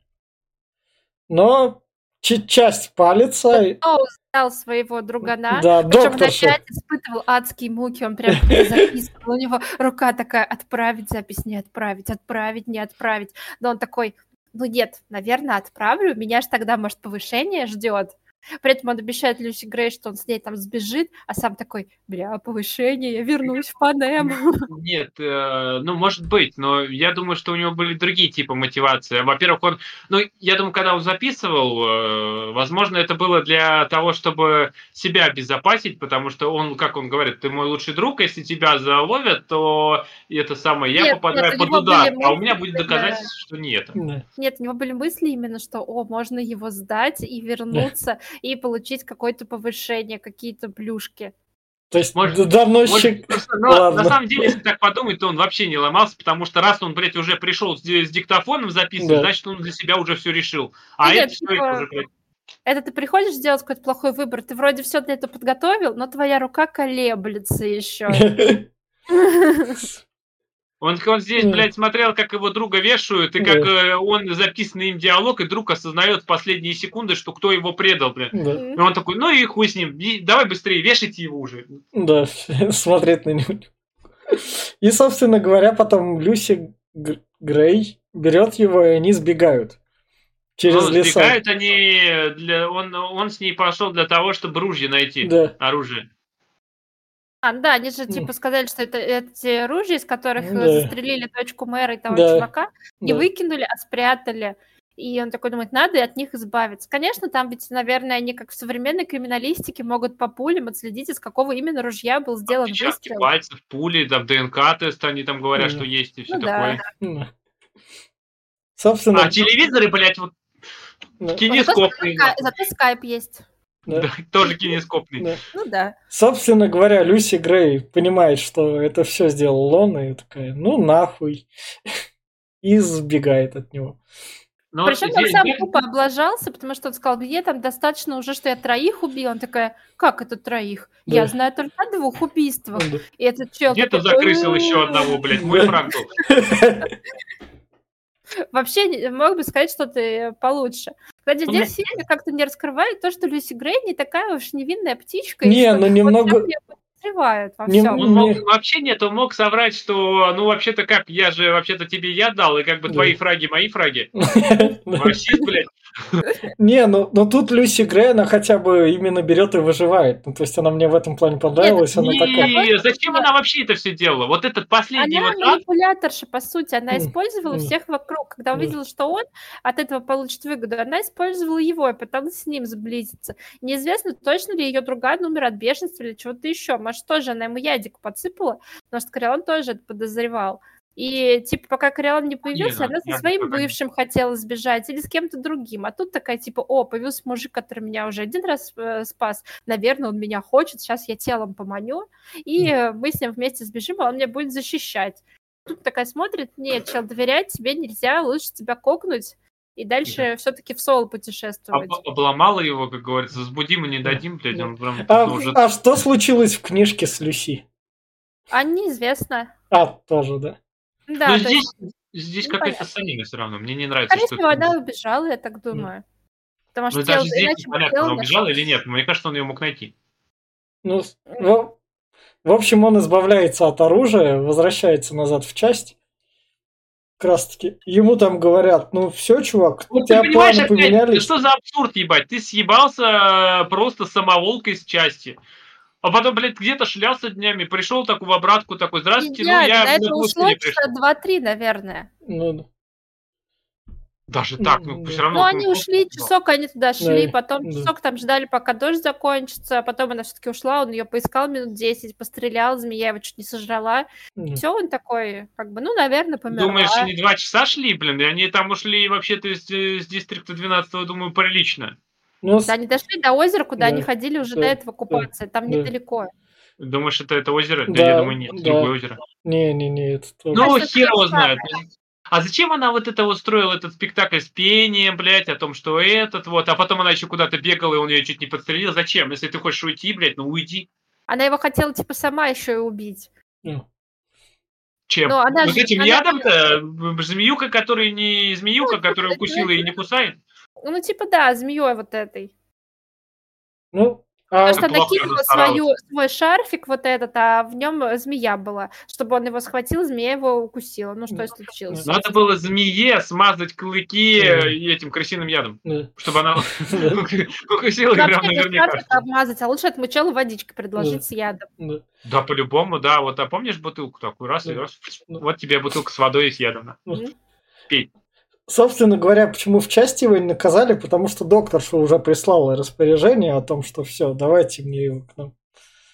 A: Но часть палится.
B: Сноу сдал своего другана.
A: Да,
B: Причем вначале испытывал адские муки, он прям записывал, у него рука такая, отправить запись, не отправить, отправить, не отправить. Но он такой, ну нет, наверное, отправлю, меня же тогда, может, повышение ждет. При этом он обещает Люси Грей, что он с ней там сбежит, а сам такой, бля, повышение, я вернусь в Панем.
C: Нет, э, ну, может быть, но я думаю, что у него были другие типы мотивации. Во-первых, он, ну, я думаю, когда он записывал, э, возможно, это было для того, чтобы себя обезопасить, потому что он, как он говорит, ты мой лучший друг, если тебя заловят, то это самое, я
B: Нет,
C: попадаю
B: нет,
C: под удар,
B: были
C: а у меня
B: мысли,
C: будет
B: да.
C: доказательство, что нет.
A: Да.
B: Нет, у него были мысли именно, что, о, можно его сдать и вернуться, и получить какое-то повышение, какие-то плюшки.
A: То есть
C: Может-
A: д- доносчик...
C: Может, просто, но
A: Ладно.
C: на самом деле, если так подумать, то он вообще не ломался, потому что раз он, блядь, уже пришел с, с диктофоном записывать,
A: Да.
C: значит, он для себя уже все решил. А
B: Нет,
C: это все
B: типа,
C: это уже, блядь,
B: Это ты приходишь сделать какой-то плохой выбор, ты вроде все для этого подготовил, но твоя рука колеблется еще.
C: Он, он здесь, блядь, смотрел, как его друга вешают, и
A: Да.
C: как э, он записанный им диалог, и друг осознает в последние секунды, что кто его предал, блядь.
A: Да,
C: И он такой, ну и хуй с ним, и давай быстрее, вешайте его уже.
A: да, смотреть на него. И, собственно говоря, потом Люси Грей берет его, и они сбегают через
C: Ну,
A: леса.
C: сбегают они, для, он, он с ней пошел для того, чтобы ружье найти,
A: Да,
C: оружие.
B: А, да, они же
A: Ну.
B: типа сказали, что это эти ружья, из которых э,
A: Да.
B: застрелили дочку мэра и того
A: Да.
B: чувака, не
A: да.
B: выкинули, а спрятали. И он такой думает, надо от них избавиться. Конечно, там ведь, наверное, они как в современной криминалистике могут по пулям отследить, из какого именно ружья был сделан
C: Отпечатки
B: выстрел.
C: пальцев, пули, там ДНК-тест, они там говорят,
A: Мгм.
C: что есть и все
B: Ну
C: такое.
A: Да. Собственно,
C: А телевизоры, блядь, вот
B: Зато,
C: кинескопные.
B: ска- зато скайп есть.
A: Да.
C: Тоже кинескопный.
A: Да.
B: Ну да.
A: Собственно говоря, Люси Грей понимает, что это все сделал он, и такая, ну нахуй. И сбегает от него.
C: Но
B: Причем он
C: здесь-
B: сам
C: здесь-
B: тупо облажался, потому что он сказал, мне там достаточно уже, что я троих убил. Он такая, как это троих?
A: Да.
B: Я знаю только о двух убийствах.
A: Да.
B: И этот чел
C: Где-то закрысил еще одного, блядь, мой враг был.
B: Вообще мог бы сказать что-то получше. Кстати, здесь фильме как-то не раскрывают то, что Люси Грей не такая уж невинная птичка.
A: Не, ну
B: вот
A: немного-
B: всех подозревают во
A: Не-
B: всем.
C: Он мог- вообще нет, он мог соврать, что, ну, вообще-то как, я же, вообще-то тебе я дал, и как бы
A: Да.
C: твои фраги, мои фраги. Расист, блядь.
A: Не, ну, но тут Люси Грей, она хотя бы именно берет и выживает. Ну, то есть она мне в этом плане понравилась. Она такая...
C: Не, зачем она вообще это все делала? Вот этот последний
B: Она
C: вот
B: манипуляторша, по сути, она использовала всех вокруг. Когда
A: Да.
B: увидела, что он от этого получит выгоду, она использовала его и пыталась с ним сблизиться. Неизвестно, точно ли ее другая умер от бешенства или чего-то еще. Может, тоже она ему ядик подсыпала, потому что, он тоже это подозревал. И, типа, пока Кориолан не появился,
C: Не,
B: она со своим бывшим хотела сбежать или с кем-то другим. А тут такая, типа, о, появился мужик, который меня уже один раз э, спас. Наверное, он меня хочет, сейчас я телом поманю. И э, мы с ним вместе сбежим, а он меня будет защищать. Тут такая смотрит, нет, чел, доверять тебе нельзя, лучше тебя кокнуть. И дальше все-таки в соло путешествовать.
C: Об- обломала его, как говорится, возбудим и не дадим, блядь, он прям
A: А,
C: ну, уже...
A: а что случилось в книжке с Люси?
B: А неизвестно.
A: А, тоже, да.
B: Да,
C: Ну,
B: то
C: здесь,
B: есть,
C: здесь
B: ну,
C: какая-то санина все равно. Мне не нравится,
B: скорее
C: что...
B: всего, она убежала, я так думаю. Потому что
C: Ну, даже здесь непонятно, она убежала или нет. Мне кажется, он ее мог найти.
A: Ну, в общем, он избавляется от оружия, возвращается назад в часть. Как раз таки. Ему там говорят, ну все, чувак, у
C: Вот ты
A: тебя
C: понимаешь,
A: планы
C: опять,
A: поменялись.
C: что за абсурд, ебать? Ты съебался э, просто самоволкой из части. А потом, блядь, где-то шлялся днями, пришел такой в обратку, такой, здравствуйте, ну
B: Идеально,
C: я
B: это ушло часа два-три, наверное.
A: Ну, да.
C: Даже так, ну все
A: да.
C: равно.
B: Ну, они ушли, часок они туда шли,
A: Да,
B: потом
A: да.
B: часок там ждали, пока дождь закончится, а потом она все-таки ушла, он ее поискал минут 10, пострелял, змея его чуть не сожрала.
A: Да.
B: Все, он такой, как бы, ну, наверное, померла.
C: Думаешь, они два часа шли, блин, и они там ушли вообще-то из, э, с дистрикта 12 думаю, прилично.
A: Ну, с-
B: Да, они дошли до озера, куда
A: Да,
B: они ходили уже
A: да,
B: до этого купаться, там
A: да.
B: недалеко.
C: Думаешь, это это озеро?
A: Да,
C: я думаю, нет,
A: да.
C: другое озеро.
A: не-не-не, это тоже.
C: Ну, хер его знает. А зачем она вот это устроила, этот спектакль с пением, блядь, о том, что этот вот, а потом она еще куда-то бегала, и он ее чуть не подстрелил. Зачем? Если ты хочешь уйти, блядь, ну уйди.
B: Она его хотела, типа, сама еще и убить.
A: Ну,
C: Чем?
B: Ну, она
C: вот
B: же-
C: этим
B: она-
C: ядом-то? Б- Змеюка, которая не змеюка, которая укусила и не кусает?
B: Ну, типа, да, змеей вот этой.
A: ну, а,
B: Потому что она
C: плохо
B: кинула
C: расстаралась.
B: свою, свой шарфик вот этот, а в нем змея была. Чтобы он его схватил, змея его укусила. Ну, что и случилось.
C: Надо было змее смазать клыки э, этим крысиным ядом, чтобы она укусила и прям наверняка.
B: обмазать, а лучше отмычала водичкой предложить с ядом.
A: Да.
C: По-любому, да. Вот, а помнишь бутылку такую? Раз, и раз. Вот тебе бутылка с водой и с ядом. на.
A: Ну,
C: Пей.
A: Собственно говоря, почему в части его не наказали, потому что докторша уже прислала распоряжение о том, что все, давайте мне его к нам.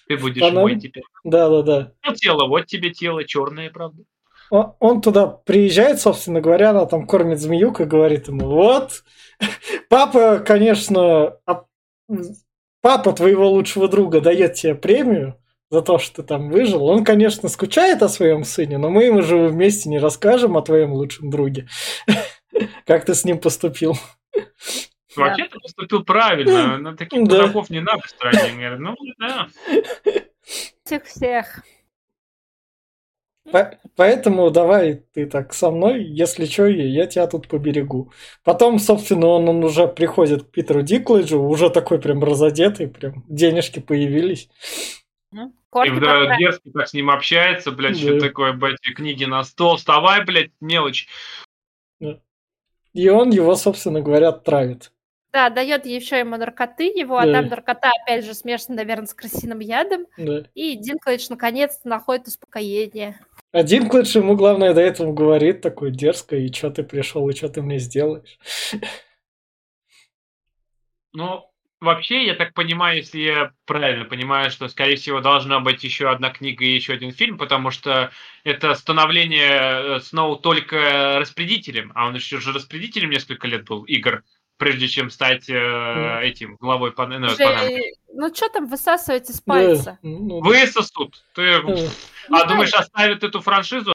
C: Ты будешь
A: Она-
C: мой теперь.
A: Да-да-да.
C: Ну, тело, вот тебе тело, черное, правда.
A: Он, он туда приезжает, собственно говоря, она там кормит змеюк и говорит ему, вот, папа, конечно, а- папа твоего лучшего друга дает тебе премию за то, что ты там выжил. Он, конечно, скучает о своем сыне, но мы ему же вместе не расскажем о твоем лучшем друге. Как ты с ним поступил?
C: Вообще ты поступил правильно. На таких
A: Да.
C: дураков не надо в стране. Ну, да.
B: Всех-всех.
A: По- Поэтому давай ты так со мной, если что, я тебя тут поберегу. Потом, собственно, он, он уже приходит к Питеру Диклэджу, уже такой прям разодетый, прям денежки появились.
B: М?
C: И
B: поправили.
C: дерзко так с ним общается, блядь, что
A: Да.
C: такое, блядь, книги на стол. Вставай, блядь, мелочь.
A: И он его, собственно говоря, травит.
B: Да, дает еще ему наркоты его, а
A: Да.
B: там наркота, опять же, смешана, наверное, с крысиным ядом.
A: Да.
B: И Динклэйдж наконец-то находит успокоение.
A: А Динклэдж ему, главное, до этого говорит такой дерзко, и что ты пришел, и что ты мне сделаешь.
C: Ну, вообще, я так понимаю, если я правильно понимаю, что, скорее всего, должна быть еще одна книга и еще один фильм, потому что это становление э, Сноу только распределителем, а он еще же распределителем несколько лет был, игр, прежде чем стать э, этим главой Пан- ну,
B: Уже-
C: Панамы.
B: Ну, что там высасываете с
A: Да,
B: пальца?
A: ну,
C: Высосут. Ты,
A: да.
C: а думаешь, оставят эту франшизу?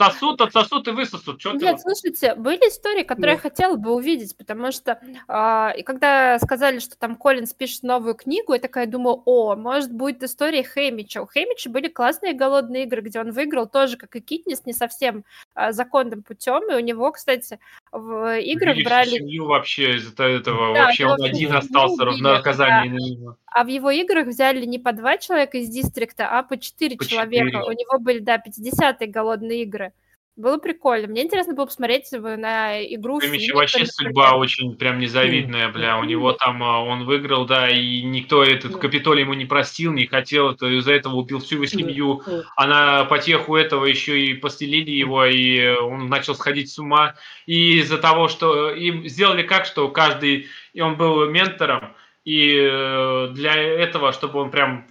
C: Сосут, отсосут и высосут. Чё ты
B: Нет,
C: вот?
B: слушайте, были истории, которые
A: Да.
B: я хотела бы увидеть, потому что а, и когда сказали, что там Коллинз пишет новую книгу, я такая думаю, о, может, будет история Хэмича. У Хэмича были классные голодные игры, где он выиграл тоже, как и Китнис, не совсем а, законным путем, и у него, кстати, в играх
C: Видишь,
B: брали...
C: семью вообще из-за этого.
B: Да,
C: вообще он один остался
B: убили,
C: на наказание на него.
B: А в его играх взяли не по два человека из дистрикта, а по четыре
C: По
B: человека.
C: четыре.
B: У него были, да, 50-е голодные игры. Было прикольно. Мне интересно было посмотреть на игру. Финика,
C: вообще судьба очень прям незавидная, бля. У него там а, он выиграл, да, и никто этот. Капитолий ему не простил, не хотел, то из-за этого убил всю его семью.
A: Да.
C: А на потеху этого еще и постелили его, и он начал сходить с ума. И из-за того, что им сделали как, что каждый, и он был ментором, и э, для этого, чтобы он прям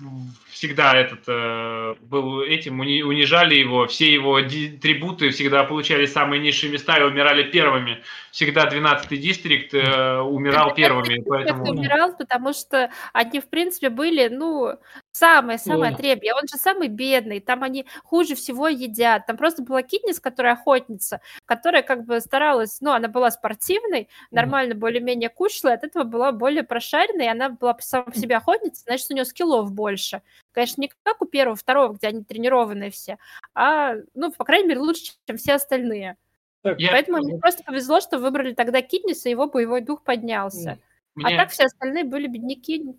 C: всегда этот э, был этим, уни, унижали его, все его трибуты всегда получали самые низшие места и умирали первыми. Всегда 12-й дистрикт э, умирал первыми.
B: Поэтому... умирал, потому что они, в принципе, были, ну, самые-самые отребья. Он же самый бедный, там они хуже всего едят. Там просто была Китнис, которая охотница, которая как бы старалась, ну, она была спортивной, нормально более-менее кушала, от этого была более прошаренной, и она была сама по себе охотница, значит, у нее скиллов больше. Конечно, не как у первого, второго, где они тренированные все, а, ну, по крайней мере, лучше, чем все остальные. Так, Поэтому я... мне просто повезло, что выбрали тогда Китниса, и его боевой дух поднялся. А мне... А так все остальные были бедняки.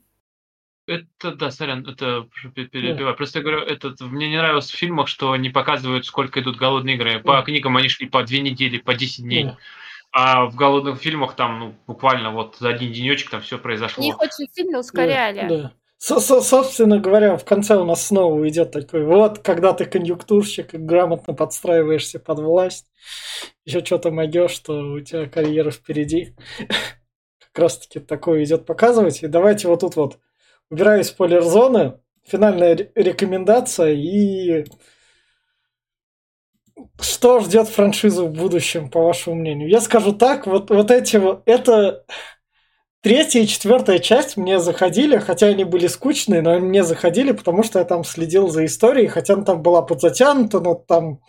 C: Это, да, сорян, это перебиваю. Просто я говорю, это, мне не нравилось в фильмах, что не показывают, сколько идут голодные игры. По книгам они шли по две недели, по 10 дней. А в голодных фильмах там, ну, буквально вот за один денечек там все произошло.
B: Их очень сильно ускоряли.
A: Да, да. Со Собственно говоря, в конце у нас снова идет такой, вот, когда ты конъюнктурщик и грамотно подстраиваешься под власть, еще что-то могешь, что у тебя карьера впереди. Как раз таки такое идет показывать. И давайте вот тут вот убираю спойлер-зоны, финальная рекомендация и что ждет франшизу в будущем, по вашему мнению? Я скажу так, вот, вот эти вот, это третья и четвертая часть мне заходили, хотя они были скучные, но мне заходили, потому что я там следил за историей, хотя она там была подзатянута, но там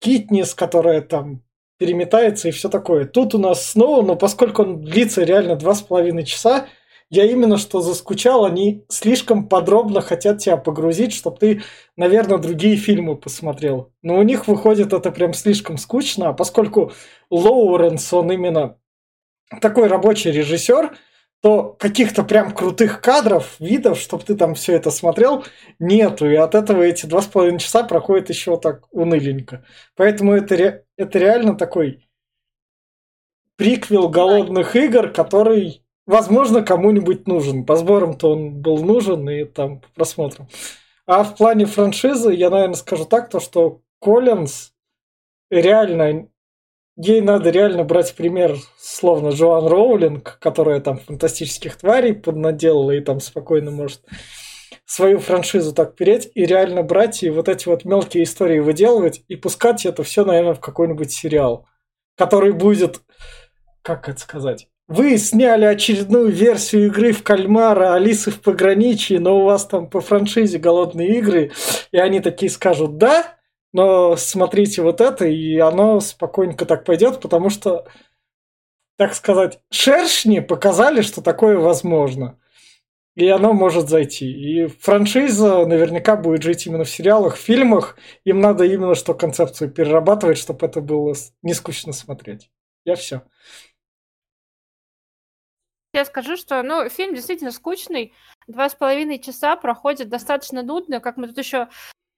A: Китнис, которая там переметается и все такое. Тут у нас снова, но поскольку он длится реально два с половиной часа, я именно что заскучал, они слишком подробно хотят тебя погрузить, чтобы ты, наверное, другие фильмы посмотрел. Но у них выходит это прям слишком скучно, а поскольку Лоуренс, он именно такой рабочий режиссер, то каких-то прям крутых кадров, видов, чтобы ты там все это смотрел, нету. И от этого эти два с половиной часа проходят еще так уныленько. Поэтому это, ре- это реально такой приквел голодных игр, который возможно, кому-нибудь нужен. По сборам-то он был нужен, и там по просмотрам. А в плане франшизы я, наверное, скажу так, то что Коллинз реально ей надо реально брать пример, словно Джоан Роулинг, которая там фантастических тварей поднаделала и там спокойно может свою франшизу так переть и реально брать и вот эти вот мелкие истории выделывать и пускать это все, наверное, в какой-нибудь сериал, который будет, как это сказать, вы сняли очередную версию игры в кальмара Алисы в пограничье, но у вас там по франшизе голодные игры, и они такие скажут «да», но смотрите вот это, и оно спокойненько так пойдет, потому что, так сказать, шершни показали, что такое возможно. И оно может зайти. И франшиза наверняка будет жить именно в сериалах, в фильмах. Им надо именно что концепцию перерабатывать, чтобы это было не скучно смотреть. Я все.
B: Я скажу, что, ну, фильм действительно скучный. Два с половиной часа проходит достаточно нудно. Как мы тут еще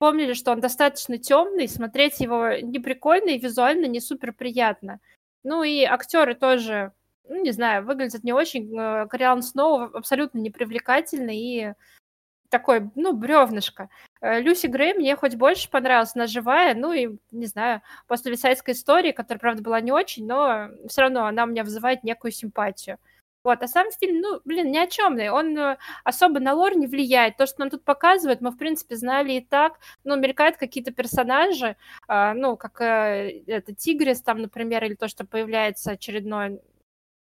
B: помнили, что он достаточно темный, смотреть его не прикольно и визуально не супер приятно. Ну и актеры тоже, ну, не знаю, выглядят не очень. Э, Кориан Сноу абсолютно непривлекательный и такой, ну, бревнышко. Э, Люси Грей мне хоть больше понравилась, она живая, ну и, не знаю, после Висайской истории, которая, правда, была не очень, но все равно она у меня вызывает некую симпатию. Вот, а сам фильм, ну, блин, ни о чемный. Он э, особо на лор не влияет. То, что нам тут показывают, мы, в принципе, знали и так. Ну, мелькают какие-то персонажи, э, ну, как э, это Тигрис там, например, или то, что появляется очередной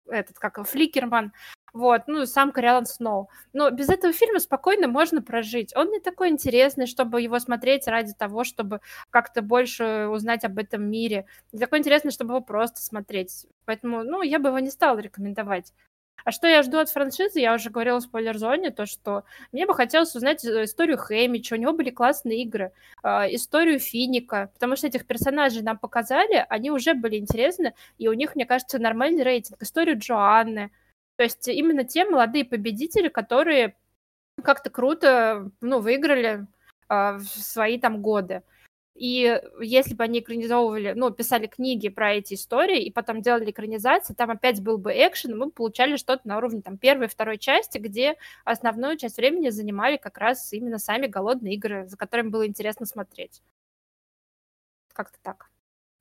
B: этот, как Фликерман, вот, ну, сам Кориан Сноу. Но без этого фильма спокойно можно прожить. Он не такой интересный, чтобы его смотреть ради того, чтобы как-то больше узнать об этом мире. Не такой интересный, чтобы его просто смотреть. Поэтому, ну, я бы его не стала рекомендовать. А что я жду от франшизы, я уже говорила в спойлер-зоне, то, что мне бы хотелось узнать э, историю Хэмича, у него были классные игры, э, историю Финика, потому что этих персонажей нам показали, они уже были интересны, и у них, мне кажется, нормальный рейтинг. Историю Джоанны. То есть именно те молодые победители, которые как-то круто, ну, выиграли э, в свои там годы. И если бы они экранизовывали, ну, писали книги про эти истории и потом делали экранизации, там опять был бы экшен, мы получали что-то на уровне там первой второй части, где основную часть времени занимали как раз именно сами голодные игры, за которыми было интересно смотреть. Как-то так.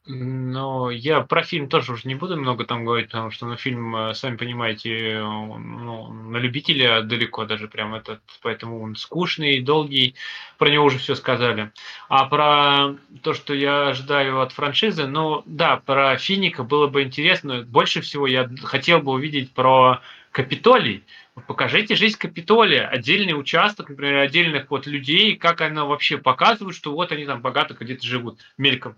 C: Но я про фильм тоже уже не буду много там говорить, потому что ну, фильм, э, сами понимаете, ну, на любителя далеко даже прям этот, поэтому он скучный, долгий, про него уже все сказали. А про то, что я ожидаю от франшизы, ну да, про Финика было бы интересно. Больше всего я хотел бы увидеть про Капитолий. Покажите жизнь Капитолия, отдельный участок, например, отдельных вот людей, как она вообще показывает, что вот они там богато где-то живут, мельком.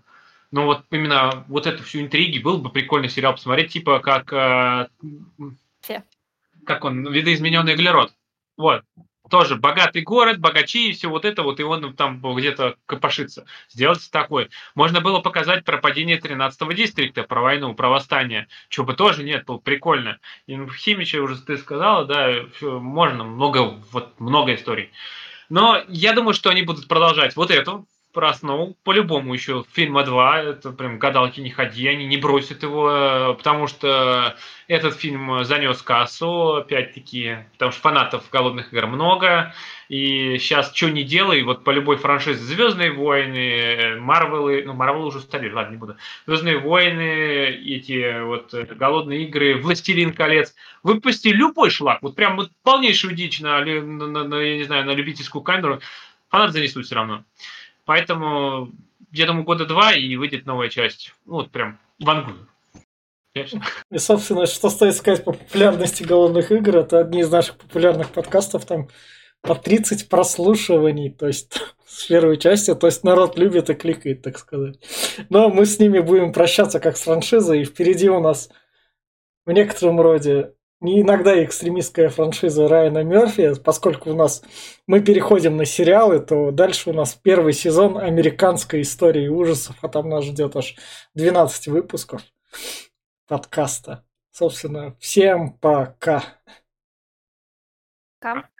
C: Но вот именно вот эту всю интриги был бы прикольный сериал посмотреть, типа как... Э,
B: Все.
C: Как он, видоизмененный углерод. Вот. Тоже богатый город, богачи и все вот это вот, и он там где-то копошится. Сделать такой. Можно было показать про падение 13-го дистрикта, про войну, про восстание. Чего бы тоже нет, было прикольно. И в Химиче уже ты сказала, да, можно, много, вот много историй. Но я думаю, что они будут продолжать вот эту про основу. По-любому еще фильма 2, это прям гадалки не ходи, они не бросят его, потому что этот фильм занес кассу, опять-таки, потому что фанатов голодных игр много, и сейчас что не делай, вот по любой франшизе Звездные войны, Марвелы, ну Марвел уже устарели, ладно, не буду. Звездные войны, эти вот голодные игры, Властелин колец, выпусти любой шлак, вот прям вот полнейшую дичь на, на, на, на я не знаю, на любительскую камеру, фанат занесут все равно. Поэтому, я думаю, года два и выйдет новая часть. Ну, вот прям вангую.
A: И, собственно, что стоит сказать по популярности голодных игр, это одни из наших популярных подкастов, там по 30 прослушиваний, то есть с первой части, то есть народ любит и кликает, так сказать. Но мы с ними будем прощаться как с франшизой, и впереди у нас в некотором роде не иногда экстремистская франшиза Райана Мерфи, поскольку у нас мы переходим на сериалы, то дальше у нас первый сезон американской истории ужасов, а там нас ждет аж 12 выпусков подкаста. Собственно, всем пока.
B: Пока.